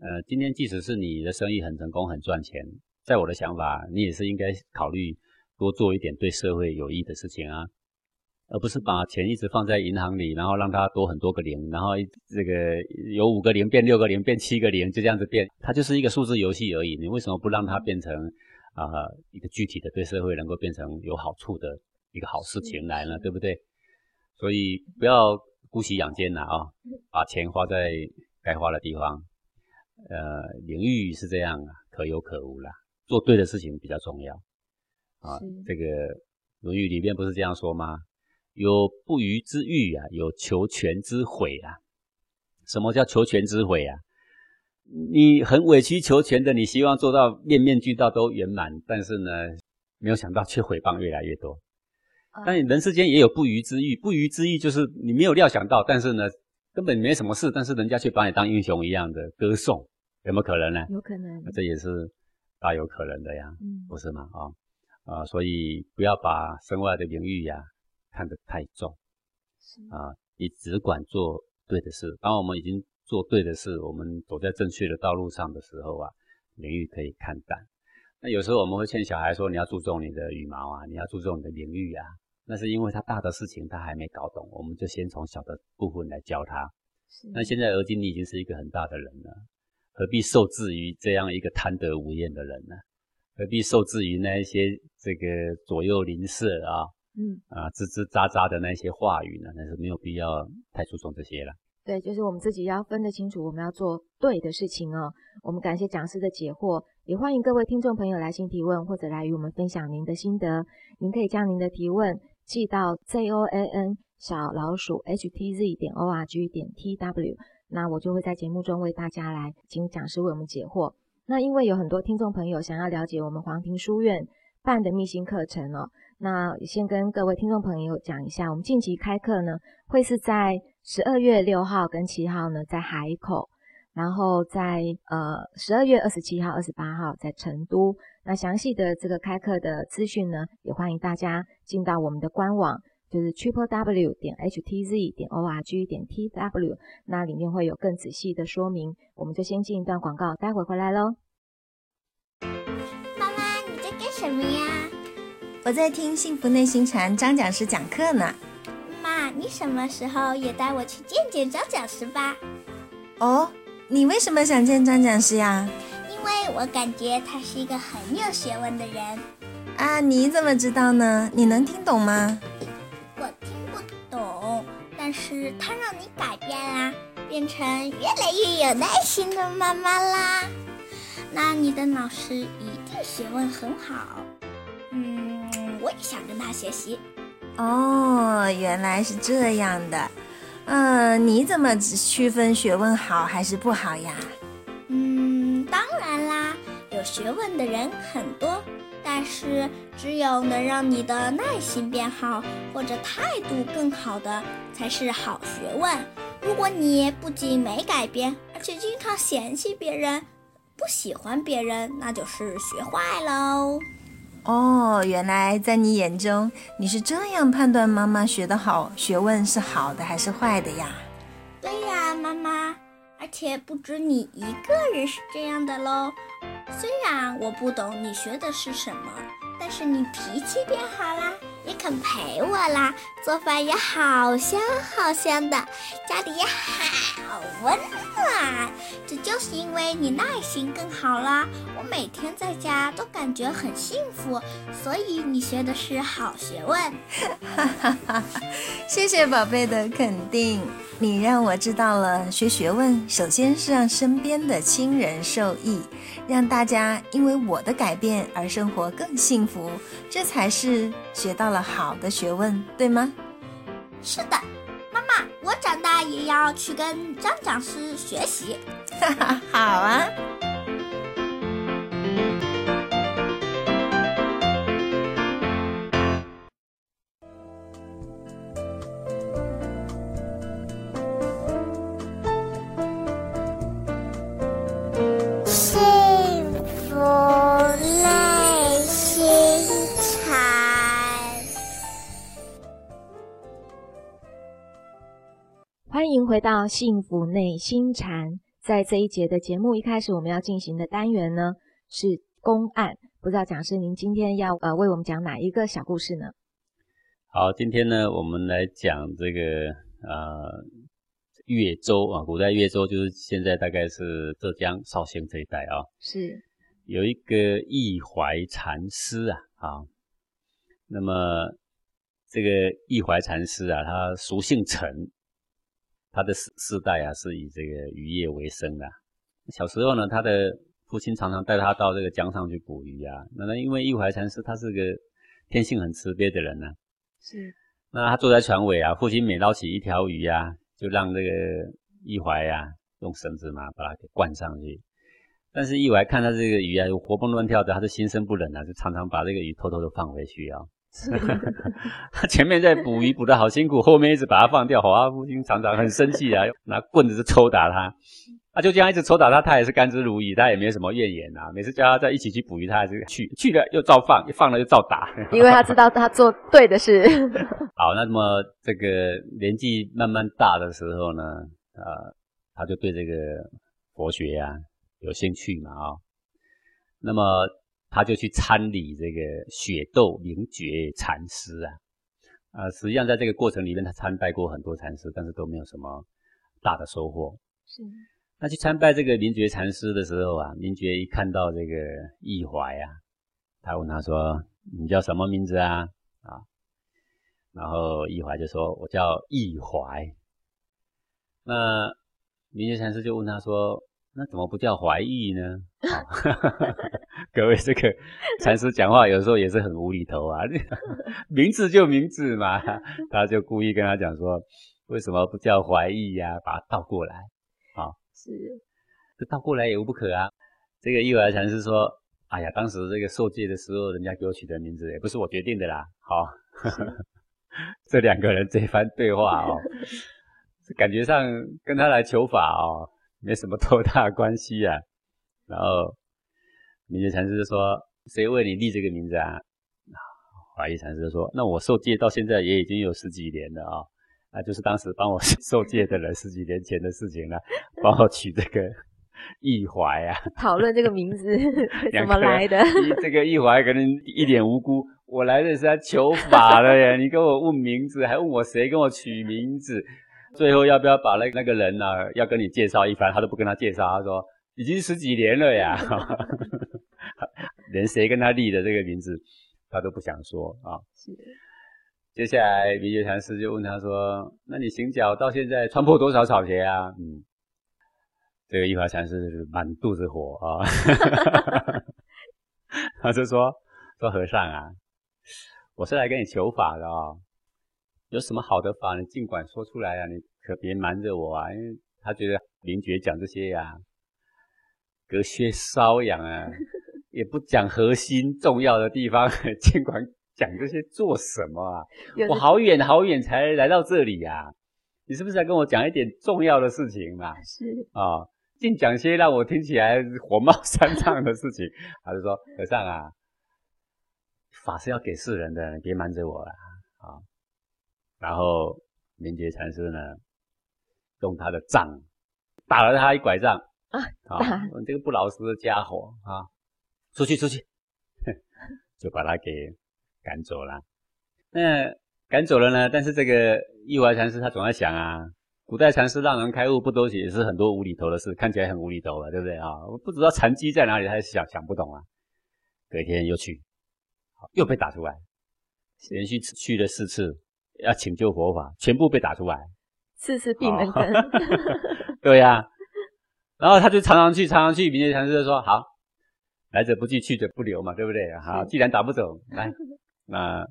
[SPEAKER 2] 呃，今天即使是你的生意很成功、很赚钱，在我的想法，你也是应该考虑多做一点对社会有益的事情啊，而不是把钱一直放在银行里，然后让它多很多个零，然后这个有五个零变六个零变七个零，就这样子变，它就是一个数字游戏而已。你为什么不让它变成啊、呃、一个具体的对社会能够变成有好处的一个好事情来呢？对不对？所以不要姑息养奸了啊，把钱花在该花的地方。呃，名誉是这样啊，可有可无啦。做对的事情比较重要啊。这个《论语》里面不是这样说吗？有不虞之欲啊，有求全之悔啊。什么叫求全之悔啊？你很委曲求全的，你希望做到面面俱到都圆满，但是呢，没有想到却毁谤越来越多。但人世间也有不虞之欲，不虞之欲就是你没有料想到，但是呢，根本没什么事，但是人家却把你当英雄一样的歌颂。有没有可能呢？
[SPEAKER 1] 有可能，
[SPEAKER 2] 那这也是大有可能的呀，嗯，不是吗？啊、哦，啊、呃，所以不要把身外的名誉呀看得太重，啊、呃，你只管做对的事。当我们已经做对的事，我们走在正确的道路上的时候啊，名誉可以看淡。那有时候我们会劝小孩说，你要注重你的羽毛啊，你要注重你的名誉啊。那是因为他大的事情他还没搞懂，我们就先从小的部分来教他。那现在而今你已经是一个很大的人了。何必受制于这样一个贪得无厌的人呢？何必受制于那一些这个左右邻舍啊，嗯啊吱吱喳喳的那些话语呢？那是没有必要太注重这些了。
[SPEAKER 1] 对，就是我们自己要分得清楚，我们要做对的事情哦。我们感谢讲师的解惑，也欢迎各位听众朋友来信提问，或者来与我们分享您的心得。您可以将您的提问寄到 z o a n 小老鼠 h t z 点 o r g 点 t w。那我就会在节目中为大家来请讲师为我们解惑。那因为有很多听众朋友想要了解我们黄庭书院办的密心课程哦，那先跟各位听众朋友讲一下，我们近期开课呢会是在十二月六号跟七号呢在海口，然后在呃十二月二十七号、二十八号在成都。那详细的这个开课的资讯呢，也欢迎大家进到我们的官网。就是 triple w 点 htz 点 org 点 tw，那里面会有更仔细的说明。我们就先进一段广告，待会回来喽。
[SPEAKER 3] 妈妈，你在干什么呀？我在听幸福内心禅张讲师讲课呢。妈，你什么时候也带我去见见张讲师吧？哦，你为什么想见张讲师呀？因为我感觉他是一个很有学问的人。啊，你怎么知道呢？你能听懂吗？我听不懂但是他让你改变啦，变成越来越有耐心的妈妈啦。那你的老师一定学问很好。嗯，我也想跟他学习。哦，原来是这样的。嗯、呃，你怎么区分学问好还是不好呀？
[SPEAKER 4] 学问的人很多，但是只有能让你的耐心变好或者态度更好的才是好学问。如果你不仅没改变，而且经常嫌弃别人，不喜欢别人，那就是学坏喽。
[SPEAKER 3] 哦，原来在你眼中，你是这样判断妈妈学得好，学问是好的还是坏的呀？
[SPEAKER 4] 对呀，妈妈，而且不止你一个人是这样的喽。虽然我不懂你学的是什么，但是你脾气变好啦，也肯陪我啦，做饭也好香好香的，家里也好温暖。这就是因为你耐心更好啦。我每天在家都感觉很幸福，所以你学的是好学问。
[SPEAKER 3] 哈哈哈！谢谢宝贝的肯定，你让我知道了学学问，首先是让身边的亲人受益，让大家因为我的改变而生活更幸福，这才是学到了好的学问，对吗？
[SPEAKER 4] 是的，妈妈，我长大也要去跟张讲师学习。
[SPEAKER 3] 哈哈，好啊。
[SPEAKER 1] 回到幸福内心禅。在这一节的节目一开始，我们要进行的单元呢是公案。不知道讲师您今天要呃为我们讲哪一个小故事呢？
[SPEAKER 2] 好，今天呢我们来讲这个呃越州啊，古代越州就是现在大概是浙江绍兴这一带啊。
[SPEAKER 1] 是
[SPEAKER 2] 有一个义怀禅师啊啊，那么这个义怀禅师啊，他俗姓陈。他的世世代啊，是以这个渔业为生的。小时候呢，他的父亲常常带他到这个江上去捕鱼啊。那那因为易怀禅师他是个天性很慈悲的人呢、啊，
[SPEAKER 1] 是。
[SPEAKER 2] 那他坐在船尾啊，父亲每捞起一条鱼啊，就让这个易怀啊用绳子嘛把它给灌上去。但是易怀看他这个鱼啊活蹦乱跳的，他就心生不忍啊，就常常把这个鱼偷偷的放回去啊。他 前面在捕鱼捕得好辛苦，后面一直把它放掉，好啊，父亲常常很生气啊，拿棍子就抽打他。他就这样一直抽打他，他也是甘之如饴，他也没有什么怨言啊。每次叫他在一起去捕鱼，他还是去，去了又照放，一放了又照打。
[SPEAKER 1] 因为他知道他做对的事。
[SPEAKER 2] 好，那么这个年纪慢慢大的时候呢，呃，他就对这个佛学啊有兴趣嘛啊、哦。那么。他就去参礼这个雪窦明觉禅师啊，啊，实际上在这个过程里面，他参拜过很多禅师，但是都没有什么大的收获。
[SPEAKER 1] 是。
[SPEAKER 2] 那去参拜这个明觉禅师的时候啊，明觉一看到这个易怀啊，他问他说：“你叫什么名字啊？”啊，然后易怀就说：“我叫易怀。”那明觉禅师就问他说：“那怎么不叫怀义呢？” 各位，这个禅师讲话有时候也是很无厘头啊，名字就名字嘛，他就故意跟他讲说，为什么不叫怀疑呀？把它倒过来，啊，
[SPEAKER 1] 是，
[SPEAKER 2] 这倒过来也无不可啊。这个义怀禅师说，哎呀，当时这个受戒的时候，人家给我取的名字也不是我决定的啦。好，这两个人这番对话哦，感觉上跟他来求法哦，没什么多大关系啊。然后。明觉禅师就说：“谁为你立这个名字啊？”怀义禅师说：“那我受戒到现在也已经有十几年了啊，啊就是当时帮我受戒的人十几年前的事情了，帮我取这个易怀啊。”
[SPEAKER 1] 讨论这个名字 怎么来的？
[SPEAKER 2] 这个易怀可能一脸无辜，我来的是来求法的耶，你跟我问名字，还问我谁跟我取名字，最后要不要把那那个人呢、啊？要跟你介绍一番，他都不跟他介绍，他说已经十几年了呀。连谁跟他立的这个名字，他都不想说啊。是。接下来，明觉禅师就问他说：“那你行脚到现在穿破多少草鞋啊？”嗯，这个一华禅师是满肚子火啊。他就说：“说和尚啊，我是来跟你求法的啊。有什么好的法，你尽管说出来啊，你可别瞒着我啊，因为他觉得灵觉讲这些呀、啊，隔靴搔痒啊，也不讲核心重要的地方，尽管讲这些做什么啊？我好远好远才来到这里呀、啊，你是不是在跟我讲一点重要的事情嘛？
[SPEAKER 1] 是
[SPEAKER 2] 啊，尽讲些让我听起来火冒三丈的事情。他就说：“和尚啊。”法是要给世人的，你别瞒着我了啊！然后明觉禅师呢，用他的杖打了他一拐杖啊！啊，你这个不老实的家伙啊，出去出去，就把他给赶走了。那赶走了呢？但是这个义怀禅师他总在想啊，古代禅师让人开悟不都也是很多无厘头的事，看起来很无厘头了，对不对啊？我不知道禅机在哪里，他想想不懂啊。隔一天又去。又被打出来，连续去了四次，要请救佛法，全部被打出来，
[SPEAKER 1] 四次闭门羹。
[SPEAKER 2] 哦、对呀、啊，然后他就常常去，常常去。明觉禅师就说：“好，来者不拒，去者不留嘛，对不对？好，既然打不走，来，那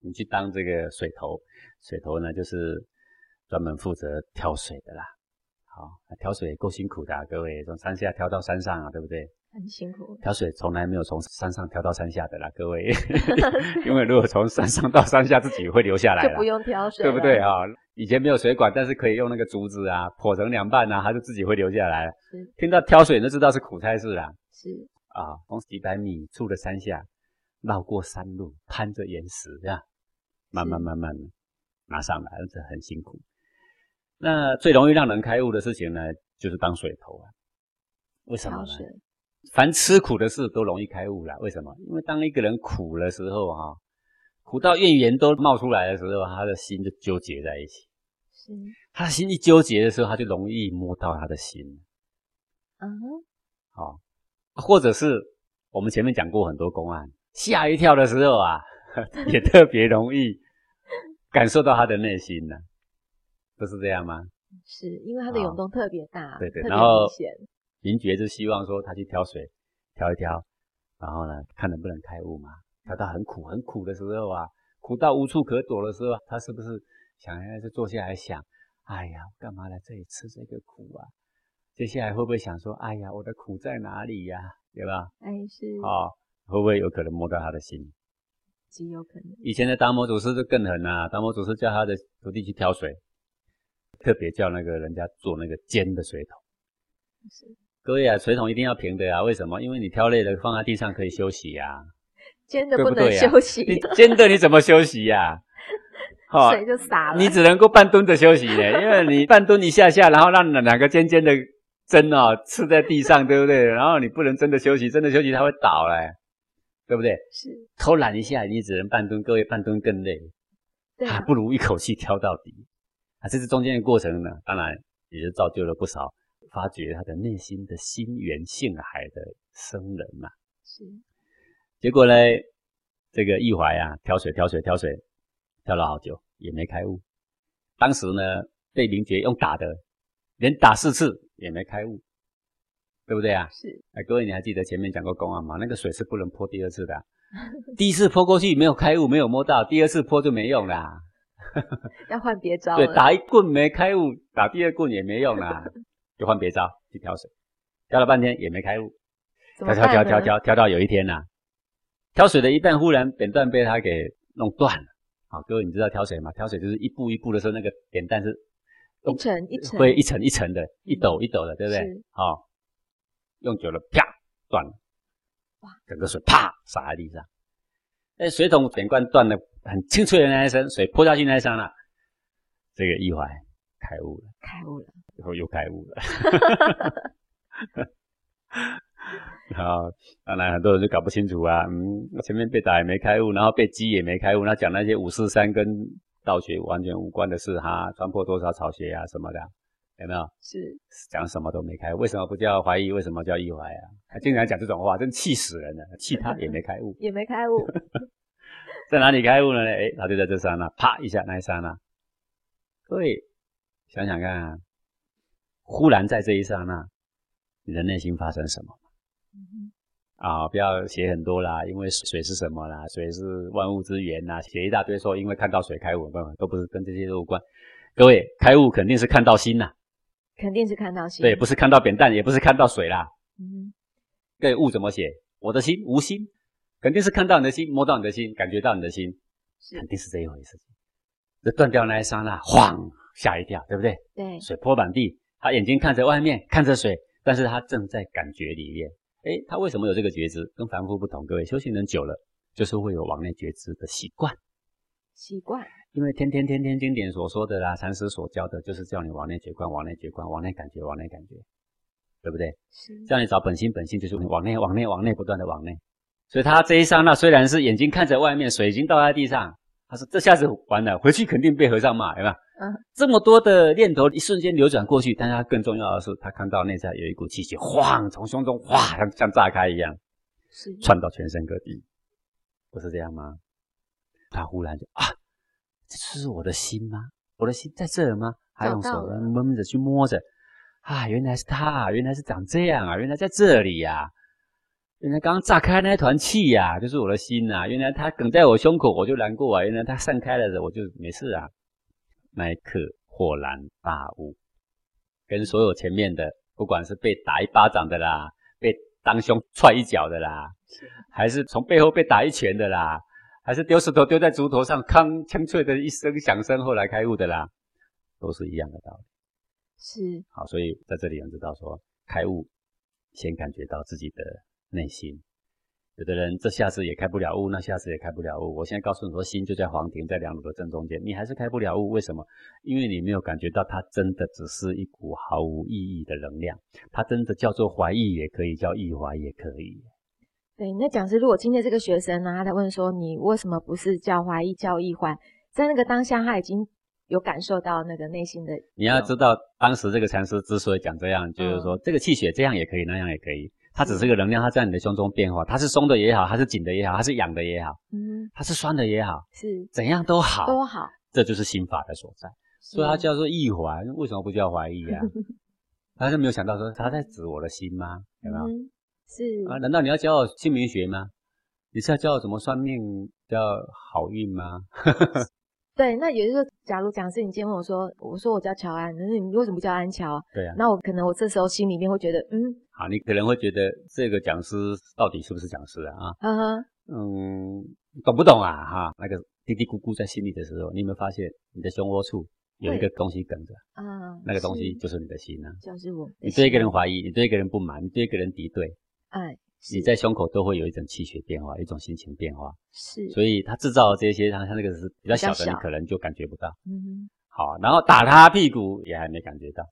[SPEAKER 2] 你去当这个水头。水头呢，就是专门负责挑水的啦。好，挑水也够辛苦的、啊，各位从山下挑到山上啊，对不对？”
[SPEAKER 1] 很辛苦，
[SPEAKER 2] 挑水从来没有从山上挑到山下的啦，各位。因为如果从山上到山下，自己会流下来，
[SPEAKER 1] 就不用挑水，
[SPEAKER 2] 对不对啊？以前没有水管，但是可以用那个竹子啊，剖成两半啊，它就自己会流下来。是，听到挑水就知道是苦差事啦。
[SPEAKER 1] 是
[SPEAKER 2] 啊，从几百米处的山下，绕过山路，攀着岩石这样，慢慢慢慢拿上来，这很辛苦。那最容易让人开悟的事情呢，就是当水头啊。为什么呢？凡吃苦的事都容易开悟啦，为什么？因为当一个人苦的时候，哈，苦到怨言都冒出来的时候，他的心就纠结在一起。是，他的心一纠结的时候，他就容易摸到他的心。嗯，好，或者是我们前面讲过很多公案，吓一跳的时候啊，也特别容易感受到他的内心呢，不是这样吗？
[SPEAKER 1] 是因为他的涌动特别大，
[SPEAKER 2] 对对，然后。明觉就希望说他去挑水，挑一挑，然后呢，看能不能开悟嘛。挑到很苦很苦的时候啊，苦到无处可躲的时候，他是不是想要是坐下来想，哎呀，干嘛来这里吃这个苦啊？接下来会不会想说，哎呀，我的苦在哪里呀？对吧？
[SPEAKER 1] 哎，是。
[SPEAKER 2] 哦，会不会有可能摸到他的心？
[SPEAKER 1] 极有可能。
[SPEAKER 2] 以前的达摩祖师就更狠啊，达摩祖师叫他的徒弟去挑水，特别叫那个人家做那个尖的水桶。是。各位啊，水桶一定要平的啊！为什么？因为你挑累了，放在地上可以休息呀、啊。
[SPEAKER 1] 尖的不能休息，
[SPEAKER 2] 对对啊、你尖的你怎么休息呀、
[SPEAKER 1] 水就洒了。
[SPEAKER 2] 你只能够半蹲着休息呢，因为你半蹲一下下，然后让两个尖尖的针啊刺在地上，对不对？然后你不能真的休息，真的休息它会倒嘞，对不对？是。偷懒一下，你只能半蹲。各位半蹲更累，对、啊，还不如一口气挑到底。啊，这是中间的过程呢，当然也就造就了不少。发掘他的内心的心源性海的僧人嘛，是。结果呢，这个易怀啊，挑水挑水挑水，挑了好久也没开悟。当时呢，被明觉用打的，连打四次也没开悟，对不对啊？是。哎，各位你还记得前面讲过公案吗？那个水是不能泼第二次的，第一次泼过去没有开悟，没有摸到，第二次泼就没用啦。
[SPEAKER 1] 要换别招。
[SPEAKER 2] 对，打一棍没开悟，打第二棍也没用啦。就换别招去挑水，挑了半天也没开悟，挑挑挑挑挑挑到有一天呐、啊，挑水的一半忽然扁担被他给弄断了。好，各位你知道挑水吗？挑水就是一步一步的时候，那个扁担是
[SPEAKER 1] 一层一层，
[SPEAKER 2] 会一层一层的，一抖一抖的，对不对？好，用久了啪断了，哇，整个水啪洒在地上。那水桶扁罐断了，很清脆的那一声，水泼下去那一刹那，这个义怀开悟了，
[SPEAKER 1] 开悟了。
[SPEAKER 2] 以后又开悟了，然后当然很多人就搞不清楚啊，嗯，前面被打也没开悟，然后被击也没开悟，那讲那些五四三跟道学完全无关的事哈，穿破多少草鞋啊什么的，有没有？是讲什么都没开悟，为什么不叫怀疑？为什么叫意怀啊？他经常讲这种话，真气死人了，气他也没开悟，
[SPEAKER 1] 也没开悟，
[SPEAKER 2] 在哪里开悟呢？哎，他就在这刹那，啪一下那一刹那，各位想想看啊。忽然在这一刹那，你的内心发生什么？啊，不要写很多啦，因为水是什么啦？水是万物之源呐，写一大堆说因为看到水开悟，不都不是跟这些都无关。各位开悟肯定是看到心呐，
[SPEAKER 1] 肯定是看到心，
[SPEAKER 2] 对，不是看到扁担，也不是看到水啦。
[SPEAKER 1] 嗯，
[SPEAKER 2] 对，悟怎么写？我的心无心，肯定是看到你的心，摸到你的心，感觉到你的心，肯定是这一回事。这断掉那一刹那，晃，吓一跳，对不对？
[SPEAKER 1] 对，
[SPEAKER 2] 水泼满地，他眼睛看着外面，看着水，但是他正在感觉里面。诶，他为什么有这个觉知？跟凡夫不同。各位修行人久了，就是会有往内觉知的习惯。
[SPEAKER 1] 习惯，
[SPEAKER 2] 因为天天天天经典所说的啦，禅师所教的，就是叫你往内觉观，往内觉观，往内感觉，往内感觉，对不对？
[SPEAKER 1] 是。叫
[SPEAKER 2] 你找本心，本性就是往内，往内，往内，不断的往内。所以他这一刹那，虽然是眼睛看着外面，水已经倒在地上，他说这下子完了，回去肯定被和尚骂，对吧？嗯，这么多的念头一瞬间流转过去，但是他更重要的是，他看到内在有一股气血，晃从胸中哗像像炸开一样，是窜到全身各地，不是这样吗？他忽然就啊，这是我的心吗？我的心在这儿吗？还用手闷着去摸着，啊，原来是他，原来是长这样啊，原来在这里呀、啊，原来刚刚炸开那团气呀、啊，就是我的心啊，原来它梗在我胸口，我就难过啊，原来它散开了的，我就没事啊。那一刻豁然大悟，跟所有前面的，不管是被打一巴掌的啦，被当胸踹一脚的啦，还是从背后被打一拳的啦，还是丢石头丢在竹头上，铿清脆的一声响声，后来开悟的啦，都是一样的道理。
[SPEAKER 1] 是。
[SPEAKER 2] 好，所以在这里我们知道说，开悟先感觉到自己的内心。有的人这下次也开不了悟，那下次也开不了悟。我现在告诉你说，心就在黄庭，在两乳的正中间，你还是开不了悟。为什么？因为你没有感觉到它真的只是一股毫无意义的能量，它真的叫做怀疑也可以，叫意怀也可以。
[SPEAKER 1] 对，那讲师，如果今天这个学生呢，他在问说，你为什么不是叫怀疑，叫意怀？在那个当下，他已经有感受到那个内心的。
[SPEAKER 2] 你要知道，当时这个禅师之所以讲这样，就是说、嗯、这个气血这样也可以，那样也可以。它只是一个能量，它在你的胸中变化，它是松的也好，它是紧的也好，它是痒的也好，嗯，它是酸的也好，是怎样都好，
[SPEAKER 1] 都好，
[SPEAKER 2] 这就是心法的所在。所以它叫做意怀，为什么不叫怀疑啊？他就没有想到说他在指我的心吗？有没有？嗯、是啊？难道你要教我姓名学吗？你是要教我怎么算命，叫好运吗？
[SPEAKER 1] 对，那也就是说，假如讲是你今天问我说，我说我叫乔安，那你为什么不叫安乔？
[SPEAKER 2] 对啊，
[SPEAKER 1] 那我可能我这时候心里面会觉得，嗯，
[SPEAKER 2] 好，你可能会觉得这个讲师到底是不是讲师啊？啊，嗯，嗯，懂不懂啊？哈，那个嘀嘀咕咕在心里的时候，你有没有发现你的胸窝处有一个东西梗着？啊，那个东西就是你的心啊，
[SPEAKER 1] 就是我。
[SPEAKER 2] 你对一个人怀疑，你对一个人不满，你对一个人敌对，哎。你在胸口都会有一种气血变化，一种心情变化，是，所以他制造的这些，他他那个是比较小的，你可能就感觉不到，嗯，好，然后打他屁股也还没感觉到，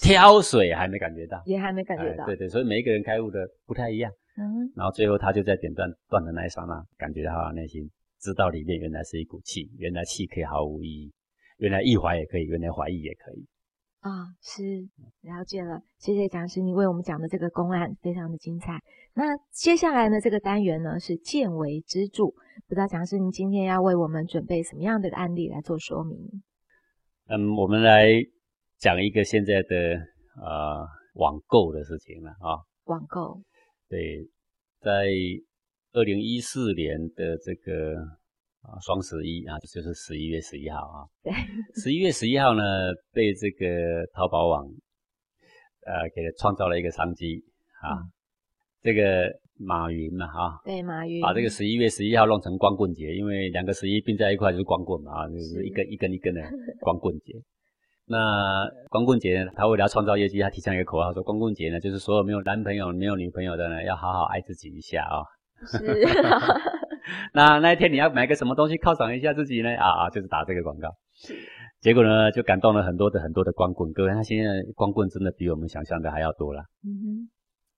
[SPEAKER 2] 挑水还没感觉到，
[SPEAKER 1] 也还没感觉到，
[SPEAKER 2] 对对，所以每一个人开悟的不太一样，嗯，然后最后他就在点断断的那一刹那，感觉到他内心知道里面原来是一股气，原来气可以毫无意义，原来意怀也可以，原来怀疑也可以，
[SPEAKER 1] 啊，是了解了，谢谢讲师，你为我们讲的这个公案非常的精彩。那接下来呢，这个单元呢是见微知著，不知道讲师您今天要为我们准备什么样的案例来做说明？
[SPEAKER 2] 嗯，我们来讲一个现在的呃网购的事情了啊。
[SPEAKER 1] 网购。
[SPEAKER 2] 对，在二零一四年的这个啊双十一啊，就是十一月十一号啊。对。十一月十一号呢，被这个淘宝网呃给创造了一个商机啊。嗯这个马云嘛，哈，
[SPEAKER 1] 对，马云
[SPEAKER 2] 把这个十一月十一号弄成光棍节，因为两个十一并在一块就是光棍嘛，啊就是一根一根一根的光棍节。那光棍节呢，他为了要创造业绩，他提倡一个口号说，光棍节呢，就是所有没有男朋友、没有女朋友的呢，要好好爱自己一下啊、哦。是。那那一天你要买个什么东西犒赏一下自己呢？啊啊，就是打这个广告。结果呢，就感动了很多的很多的光棍。各位，他现在光棍真的比我们想象的还要多了。嗯哼。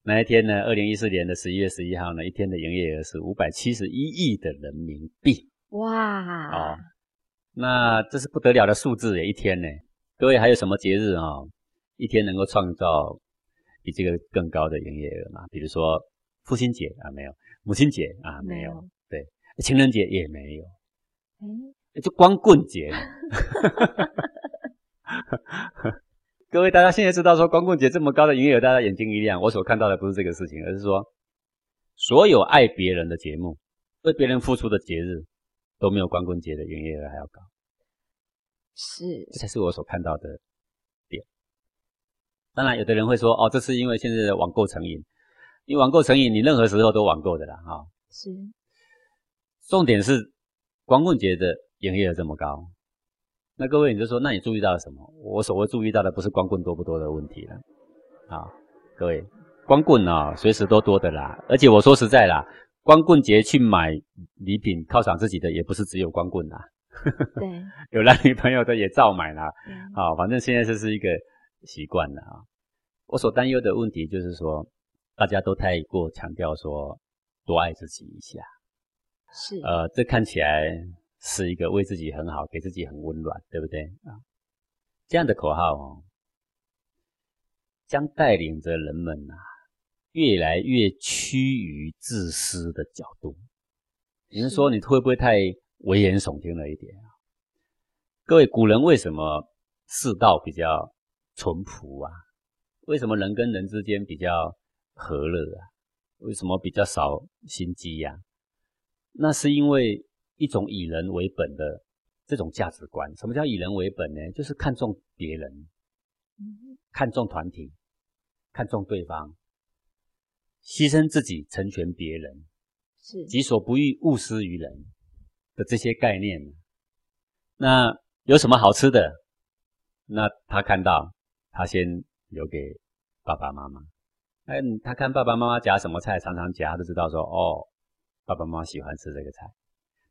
[SPEAKER 2] 那一天呢，二零一四年的十一月十一号呢，一天的营业额是五百七十一亿的人民币。哇！哦，那这是不得了的数字耶！一天呢，各位还有什么节日啊、哦？一天能够创造比这个更高的营业额吗？比如说父亲节啊，没有；母亲节啊，没有；对，情人节也没有。哎，就光棍节。各位，大家现在知道说光棍节这么高的营业额，大家眼睛一亮。我所看到的不是这个事情，而是说所有爱别人的节目，为别人付出的节日，都没有光棍节的营业额还要高。
[SPEAKER 1] 是，
[SPEAKER 2] 这才是我所看到的点。当然，有的人会说，哦，这是因为现在的网购成瘾，因为网购成瘾，你任何时候都网购的啦，哈、哦。
[SPEAKER 1] 是。
[SPEAKER 2] 重点是光棍节的营业额这么高，那各位你就说，那你注意到了什么？我所谓注意到的不是光棍多不多的问题了，啊、哦，各位，光棍啊、哦，随时都多的啦。而且我说实在啦，光棍节去买礼品犒赏自己的，也不是只有光棍啦。
[SPEAKER 1] 对，
[SPEAKER 2] 有男女朋友的也照买啦。啊、哦，反正现在这是一个习惯了啊。我所担忧的问题就是说，大家都太过强调说多爱自己一下，
[SPEAKER 1] 是
[SPEAKER 2] 呃，这看起来是一个为自己很好，给自己很温暖，对不对啊？这样的口号哦，将带领着人们啊，越来越趋于自私的角度。你是说你会不会太？危言耸听了一点啊！各位，古人为什么世道比较淳朴啊？为什么人跟人之间比较和乐啊？为什么比较少心机呀？那是因为一种以人为本的这种价值观。什么叫以人为本呢？就是看重别人，看重团体，看重对方，牺牲自己成全别人，是己所不欲，勿施于人。的这些概念，那有什么好吃的？那他看到，他先留给爸爸妈妈。哎，他看爸爸妈妈夹什么菜，常常夹，他就知道说，哦，爸爸妈妈喜欢吃这个菜。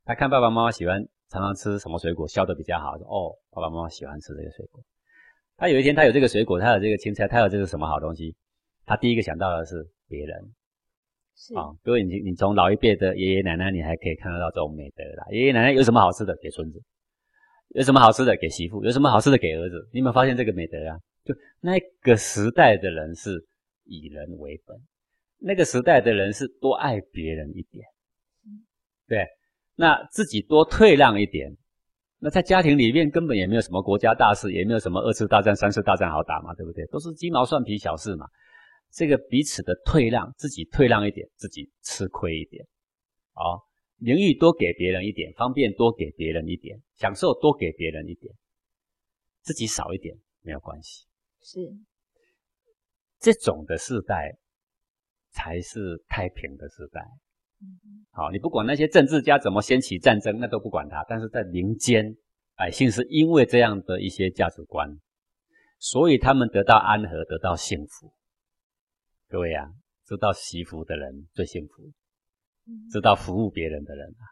[SPEAKER 2] 他看爸爸妈妈喜欢常常吃什么水果，削得比较好，说，哦，爸爸妈妈喜欢吃这个水果。他有一天，他有这个水果，他有这个青菜，他有这个什么好东西，他第一个想到的是别人。啊、哦，各位，你你从老一辈的爷爷奶奶，你还可以看得到这种美德啦。爷爷奶奶有什么好吃的给孙子，有什么好吃的给媳妇，有什么好吃的给儿子。你有没有发现这个美德啊？就那个时代的人是以人为本，那个时代的人是多爱别人一点，对，那自己多退让一点。那在家庭里面根本也没有什么国家大事，也没有什么二次大战、三次大战好打嘛，对不对？都是鸡毛蒜皮小事嘛。这个彼此的退让，自己退让一点，自己吃亏一点，啊、哦，名誉多给别人一点，方便多给别人一点，享受多给别人一点，自己少一点没有关系。
[SPEAKER 1] 是，
[SPEAKER 2] 这种的世代才是太平的世代。嗯，好，你不管那些政治家怎么掀起战争，那都不管他，但是在民间，百姓是因为这样的一些价值观，所以他们得到安和，得到幸福。各位啊，知道惜福的人最幸福，知道服务别人的人啊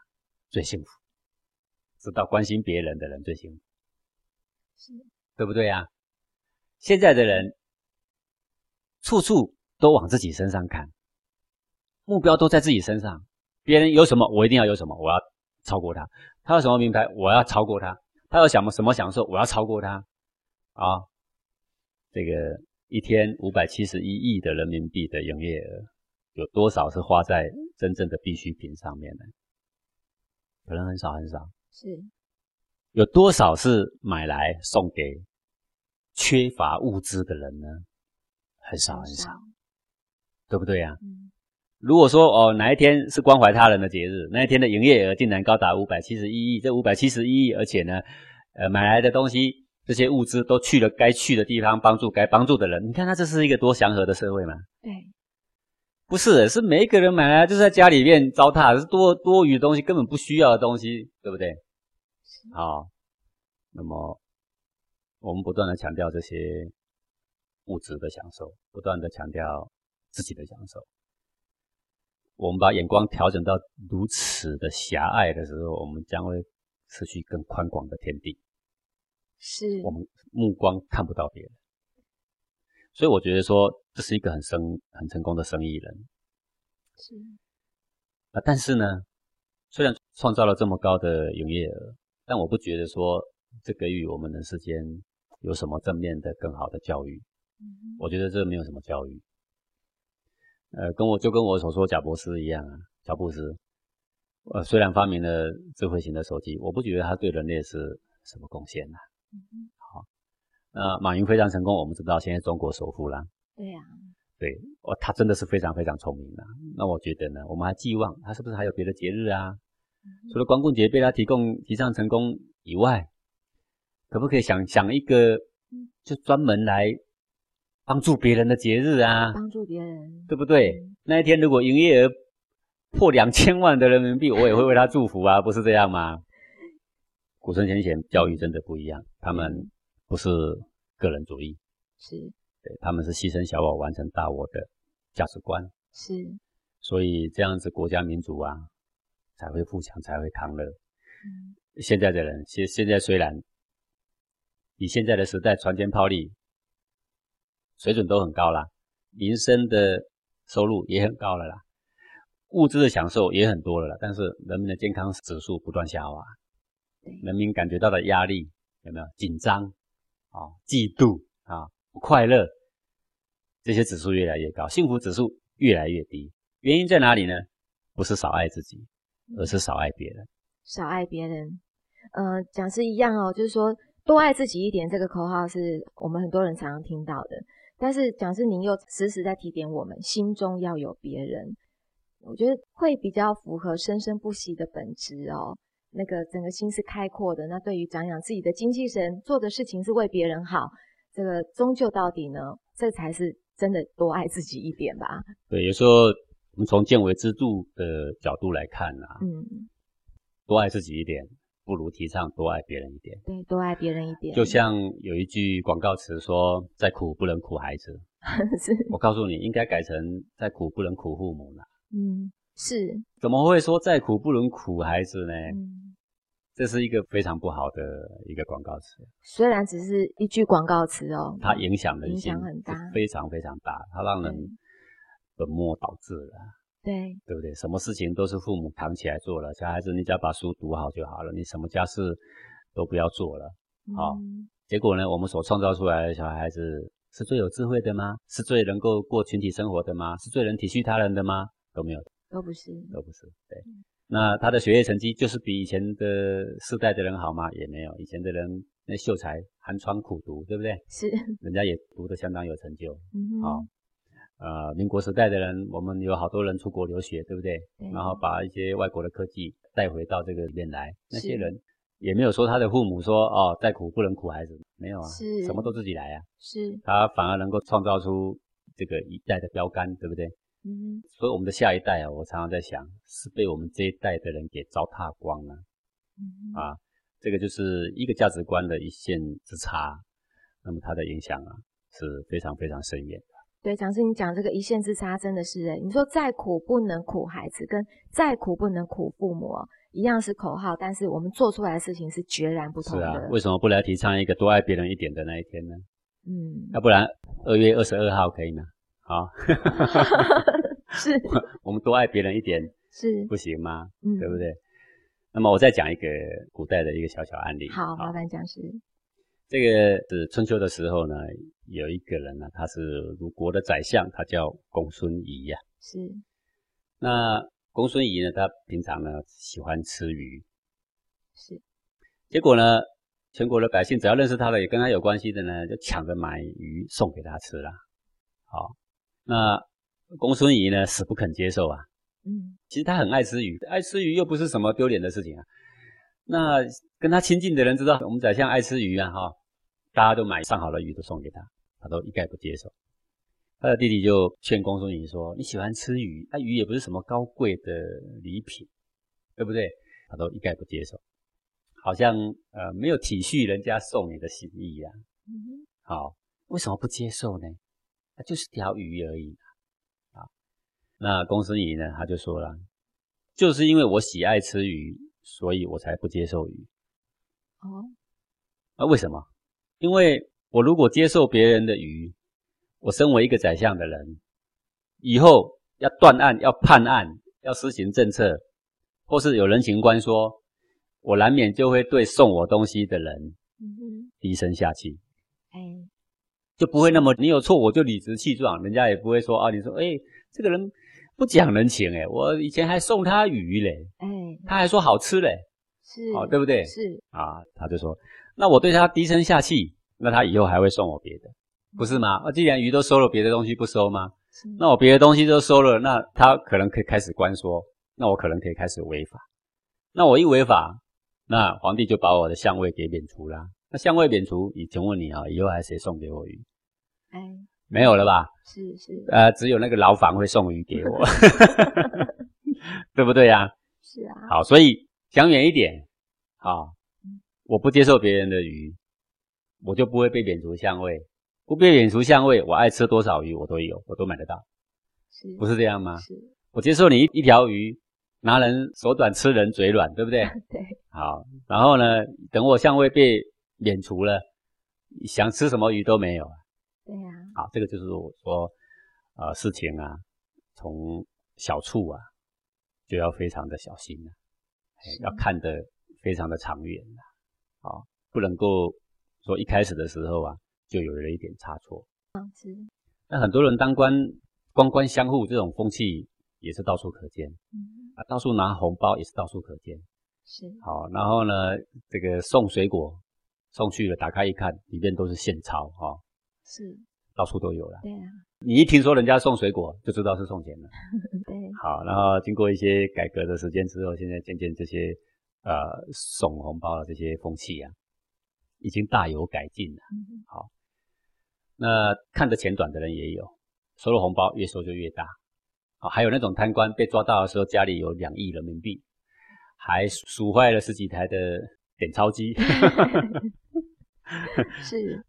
[SPEAKER 2] 最幸福，知道关心别人的人最幸福，是，对不对啊？现在的人处处都往自己身上看，目标都在自己身上。别人有什么，我一定要有什么，我要超过他。他有什么名牌，我要超过他。他有什么什么享受，我要超过他。啊，这个。一天五百七十一亿的人民币的营业额，有多少是花在真正的必需品上面呢？可能很少很少。
[SPEAKER 1] 是。
[SPEAKER 2] 有多少是买来送给缺乏物资的人呢？很少很少，对不对呀？嗯。如果说哦，哪一天是关怀他人的节日，那一天的营业额竟然高达五百七十一亿，这五百七十一亿，而且呢，呃，买来的东西。这些物资都去了该去的地方，帮助该帮助的人。你看，他这是一个多祥和的社会吗？
[SPEAKER 1] 对，
[SPEAKER 2] 不是，是每一个人买来就是在家里面糟蹋，是多多余的东西，根本不需要的东西，对不对？好，那么我们不断的强调这些物质的享受，不断的强调自己的享受。我们把眼光调整到如此的狭隘的时候，我们将会失去更宽广的天地。
[SPEAKER 1] 是
[SPEAKER 2] 我们目光看不到别人，所以我觉得说这是一个很生很成功的生意人。
[SPEAKER 1] 是
[SPEAKER 2] 啊，但是呢，虽然创造了这么高的营业额，但我不觉得说这给予我们人世间有什么正面的更好的教育。嗯。我觉得这没有什么教育。呃，跟我就跟我所说贾博士一样啊，乔布斯，呃，虽然发明了智慧型的手机，我不觉得他对人类是什么贡献呐。好，那马云非常成功，我们知道现在中国首富啦。
[SPEAKER 1] 对呀、啊，
[SPEAKER 2] 对，哦，他真的是非常非常聪明的。那我觉得呢，我们还寄望他是不是还有别的节日啊？除了光棍节被他提供提倡成功以外，可不可以想想一个，就专门来帮助别人的节日啊？
[SPEAKER 1] 帮助别人，
[SPEAKER 2] 对不对？嗯、那一天如果营业额破两千万的人民币，我也会为他祝福啊，不是这样吗？古圣先贤教育真的不一样，他们不是个人主义，
[SPEAKER 1] 是
[SPEAKER 2] 对，他们是牺牲小我完成大我的价值观，
[SPEAKER 1] 是，
[SPEAKER 2] 所以这样子国家民族啊。才会富强，才会康乐。嗯，现在的人，现现在虽然以现在的时代，船坚炮利，水准都很高啦，民生的收入也很高了啦，物质的享受也很多了啦，但是人民的健康指数不断下滑，人民感觉到的压力有没有？紧张啊，嫉妒啊，不快乐，这些指数越来越高，幸福指数越来越低，原因在哪里呢？不是少爱自己。而是少爱别人，
[SPEAKER 1] 少爱别人。呃，讲师一样哦，就是说多爱自己一点。这个口号是我们很多人常常听到的。但是讲师您又时时在提点我们，心中要有别人。我觉得会比较符合生生不息的本质哦。那个整个心是开阔的。那对于长养自己的精气神，做的事情是为别人好。这个终究到底呢，这才是真的多爱自己一点吧。
[SPEAKER 2] 对，有时候。我们从见微知著的角度来看啊，嗯，多爱自己一点，不如提倡多爱别人一点。
[SPEAKER 1] 对，多爱别人一点。
[SPEAKER 2] 就像有一句广告词说：“再苦不能苦孩子。”是。我告诉你，应该改成“再苦不能苦父母”了。
[SPEAKER 1] 嗯，是。
[SPEAKER 2] 怎么会说“再苦不能苦孩子”呢？嗯，这是一个非常不好的一个广告词。
[SPEAKER 1] 虽然只是一句广告词哦，
[SPEAKER 2] 它影响人心，
[SPEAKER 1] 影响很大，
[SPEAKER 2] 非常非常大，它让人。本末倒置了，
[SPEAKER 1] 对
[SPEAKER 2] 对不对？什么事情都是父母扛起来做了，小孩子你只要把书读好就好了，你什么家事都不要做了，好、嗯哦。结果呢，我们所创造出来的小孩子是最有智慧的吗？是最能够过群体生活的吗？是最能体恤他人的吗？都没有，
[SPEAKER 1] 都不是，
[SPEAKER 2] 都不是。对，嗯、那他的学业成绩就是比以前的世代的人好吗？也没有，以前的人那秀才寒窗苦读，对不对？
[SPEAKER 1] 是，
[SPEAKER 2] 人家也读得相当有成就，
[SPEAKER 1] 嗯，好。
[SPEAKER 2] 呃，民国时代的人，我们有好多人出国留学，对不对？对。然后把一些外国的科技带回到这个里面来，那些人也没有说他的父母说哦，再苦不能苦孩子，没有啊，是，什么都自己来啊，
[SPEAKER 1] 是。
[SPEAKER 2] 他反而能够创造出这个一代的标杆，对不对？
[SPEAKER 1] 嗯。
[SPEAKER 2] 所以我们的下一代啊，我常常在想，是被我们这一代的人给糟蹋光了。
[SPEAKER 1] 嗯。
[SPEAKER 2] 啊，这个就是一个价值观的一线之差，那么它的影响啊是非常非常深远
[SPEAKER 1] 的。对，讲师，你讲这个一线之差真的是哎，你说再苦不能苦孩子，跟再苦不能苦父母，一样是口号，但是我们做出来的事情是截然不同的。
[SPEAKER 2] 是啊，为什么不来提倡一个多爱别人一点的那一天呢？
[SPEAKER 1] 嗯，
[SPEAKER 2] 要不然二月二十二号可以吗？好
[SPEAKER 1] 是，
[SPEAKER 2] 我们多爱别人一点
[SPEAKER 1] 是
[SPEAKER 2] 不行吗？
[SPEAKER 1] 嗯，
[SPEAKER 2] 对不对？那么我再讲一个古代的一个小小案例。
[SPEAKER 1] 好，麻烦讲师。
[SPEAKER 2] 这个是春秋的时候呢，有一个人呢，他是鲁国的宰相，他叫公孙仪呀。
[SPEAKER 1] 是。
[SPEAKER 2] 那公孙仪呢，他平常呢喜欢吃鱼。
[SPEAKER 1] 是。
[SPEAKER 2] 结果呢，全国的百姓只要认识他的，也跟他有关系的呢，就抢着买鱼送给他吃了。好，那公孙仪呢，死不肯接受啊。
[SPEAKER 1] 嗯。
[SPEAKER 2] 其实他很爱吃鱼，爱吃鱼又不是什么丢脸的事情啊。那跟他亲近的人知道，我们宰相爱吃鱼啊，哈。大家都买上好的鱼都送给他，他都一概不接受。他的弟弟就劝公孙仪说：“你喜欢吃鱼，那、啊、鱼也不是什么高贵的礼品，对不对？”他都一概不接受，好像呃没有体恤人家送你的心意呀、啊。
[SPEAKER 1] 嗯，
[SPEAKER 2] 好，为什么不接受呢？他就是条鱼而已啊。那公孙仪呢，他就说了：“就是因为我喜爱吃鱼，所以我才不接受鱼。”
[SPEAKER 1] 哦，
[SPEAKER 2] 那为什么？因为我如果接受别人的鱼，我身为一个宰相的人，以后要断案、要判案、要施行政策，或是有人情关说，我难免就会对送我东西的人低声下气，
[SPEAKER 1] 哎，
[SPEAKER 2] 就不会那么你有错我就理直气壮，人家也不会说啊，你说哎，这个人不讲人情哎，我以前还送他鱼嘞，
[SPEAKER 1] 哎，
[SPEAKER 2] 他还说好吃嘞，
[SPEAKER 1] 是，
[SPEAKER 2] 哦，对不对？
[SPEAKER 1] 是
[SPEAKER 2] 啊，他就说。那我对他低声下气，那他以后还会送我别的，不是吗？那既然鱼都收了，别的东西不收吗？那我别的东西都收了，那他可能可以开始关说，那我可能可以开始违法。那我一违法，那皇帝就把我的相位给免除啦。那相位免除，你请问你啊，以后还谁送给我鱼？哎，没有了吧？
[SPEAKER 1] 是是，
[SPEAKER 2] 呃，只有那个牢房会送鱼给我，对不对呀？
[SPEAKER 1] 是啊。
[SPEAKER 2] 好，所以想远一点，好，我不接受别人的鱼，我就不会被免除相位。不被免除相位，我爱吃多少鱼我都有，我都买得到，是不是这样吗？
[SPEAKER 1] 是。
[SPEAKER 2] 我接受你一一条鱼，拿人手短，吃人嘴软，对不对？
[SPEAKER 1] 对。
[SPEAKER 2] 好，然后呢，等我相位被免除了，想吃什么鱼都没有。
[SPEAKER 1] 对呀、
[SPEAKER 2] 啊。好，这个就是我说，呃，事情啊，从小处啊，就要非常的小心要看得非常的长远了、啊，好，不能够说一开始的时候啊。就有了一点差错。
[SPEAKER 1] 嗯，是。
[SPEAKER 2] 那很多人当官，官官相护这种风气也是到处可见。嗯。啊，到处拿红包也是到处可见。
[SPEAKER 1] 是。
[SPEAKER 2] 好，然后呢，这个送水果送去了，打开一看，里面都是现钞哈。
[SPEAKER 1] 是。
[SPEAKER 2] 到处都有了。
[SPEAKER 1] 对啊。
[SPEAKER 2] 你一听说人家送水果，就知道是送钱了。
[SPEAKER 1] 对。
[SPEAKER 2] 好，然后经过一些改革的时间之后，现在渐渐这些呃送红包的这些风气啊，已经大有改进了。嗯。好。那看得钱短的人也有，收了红包越收就越大，啊，还有那种贪官被抓到的时候，家里有两亿人民币，还数坏了十几台的点钞机，
[SPEAKER 1] 是，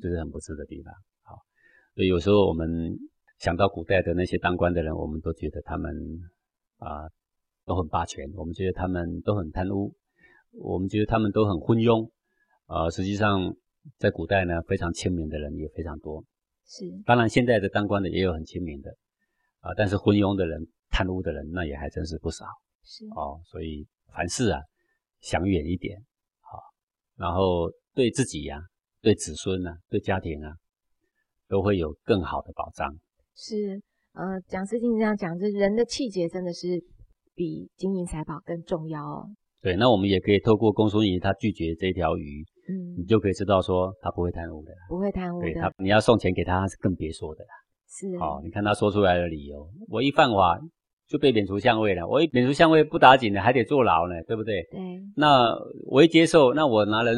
[SPEAKER 2] 这是很不值的地方。好，所以有时候我们想到古代的那些当官的人，我们都觉得他们啊、呃、都很霸权，我们觉得他们都很贪污，我们觉得他们都很昏庸，啊、呃，实际上。在古代呢，非常亲民的人也非常多。
[SPEAKER 1] 是，当
[SPEAKER 2] 然现在的当官的也有很亲民的，啊，但是昏庸的人、贪污的人，那也还真是不少。
[SPEAKER 1] 是
[SPEAKER 2] 哦，所以凡事啊，想远一点，好，然后对自己呀、啊、对子孙啊、对家庭啊，都会有更好的保障。
[SPEAKER 1] 是，呃，讲师经常这样讲，这人的气节真的是比金银财宝更重要哦。
[SPEAKER 2] 对，那我们也可以透过公孙仪他拒绝这条鱼。
[SPEAKER 1] 嗯，
[SPEAKER 2] 你就可以知道说他不会贪污的，
[SPEAKER 1] 不会贪污的。
[SPEAKER 2] 对他，你要送钱给他是更别说的啦。
[SPEAKER 1] 是，
[SPEAKER 2] 好、哦，你看他说出来的理由，我一犯法就被免除相位了，我一免除相位不打紧的，还得坐牢呢，对不对？
[SPEAKER 1] 对。
[SPEAKER 2] 那我一接受，那我拿人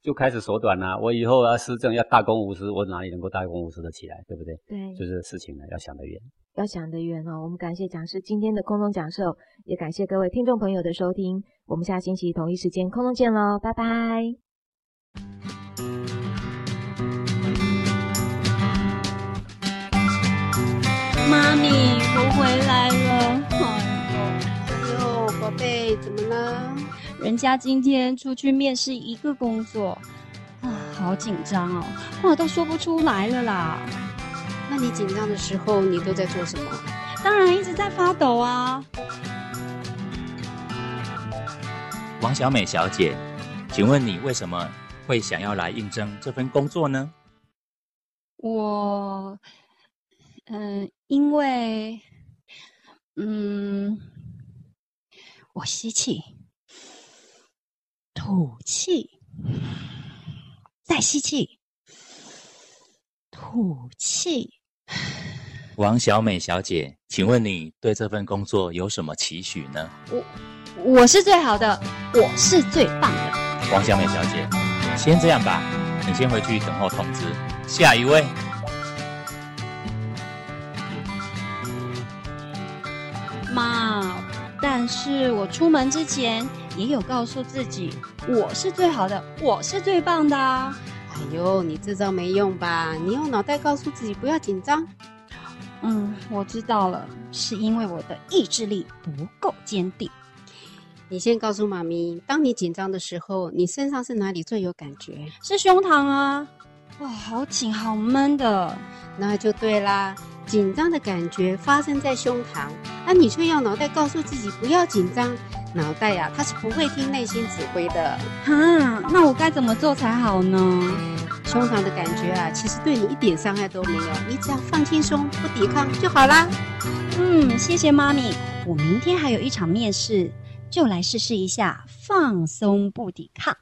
[SPEAKER 2] 就开始手短了，我以后要施政要大公无私，我哪里能够大公无私的起来，对不对？
[SPEAKER 1] 对。
[SPEAKER 2] 就是事情呢，要想得远，
[SPEAKER 1] 要想得远哦。我们感谢讲师今天的空中讲授，也感谢各位听众朋友的收听，我们下星期同一时间空中见喽，拜拜。
[SPEAKER 5] 妈咪，我回来了。人家今天出去面试一个工作，啊，好紧张哦，话都说不出来了啦。
[SPEAKER 6] 那你紧张的时候，你都在做什么？
[SPEAKER 5] 当然一直在发抖啊。
[SPEAKER 7] 王小美小姐，请问你为什么会想要来应征这份工作呢？
[SPEAKER 5] 我。嗯，因为，嗯，我吸气，吐气，再吸气，吐气。
[SPEAKER 7] 王小美小姐，请问你对这份工作有什么期许呢？
[SPEAKER 5] 我，我是最好的，我是最棒的。
[SPEAKER 7] 王小美小姐，先这样吧，你先回去等候通知。下一位。
[SPEAKER 5] 妈，但是我出门之前也有告诉自己，我是最好的，我是最棒的。
[SPEAKER 6] 哎呦，你这招没用吧？你用脑袋告诉自己不要紧张。
[SPEAKER 5] 嗯，我知道了，是因为我的意志力不够坚定。
[SPEAKER 6] 你先告诉妈咪，当你紧张的时候，你身上是哪里最有感觉？
[SPEAKER 5] 是胸膛啊！哇，好紧，好闷的。
[SPEAKER 6] 那就对啦。紧张的感觉发生在胸膛，那你却要脑袋告诉自己不要紧张。脑袋呀、啊，它是不会听内心指挥的。
[SPEAKER 5] 哈，那我该怎么做才好呢？
[SPEAKER 6] 胸膛的感觉啊，其实对你一点伤害都没有，你只要放轻松，不抵抗就好啦。
[SPEAKER 5] 嗯，谢谢妈咪。我明天还有一场面试，就来试试一下放松不抵抗。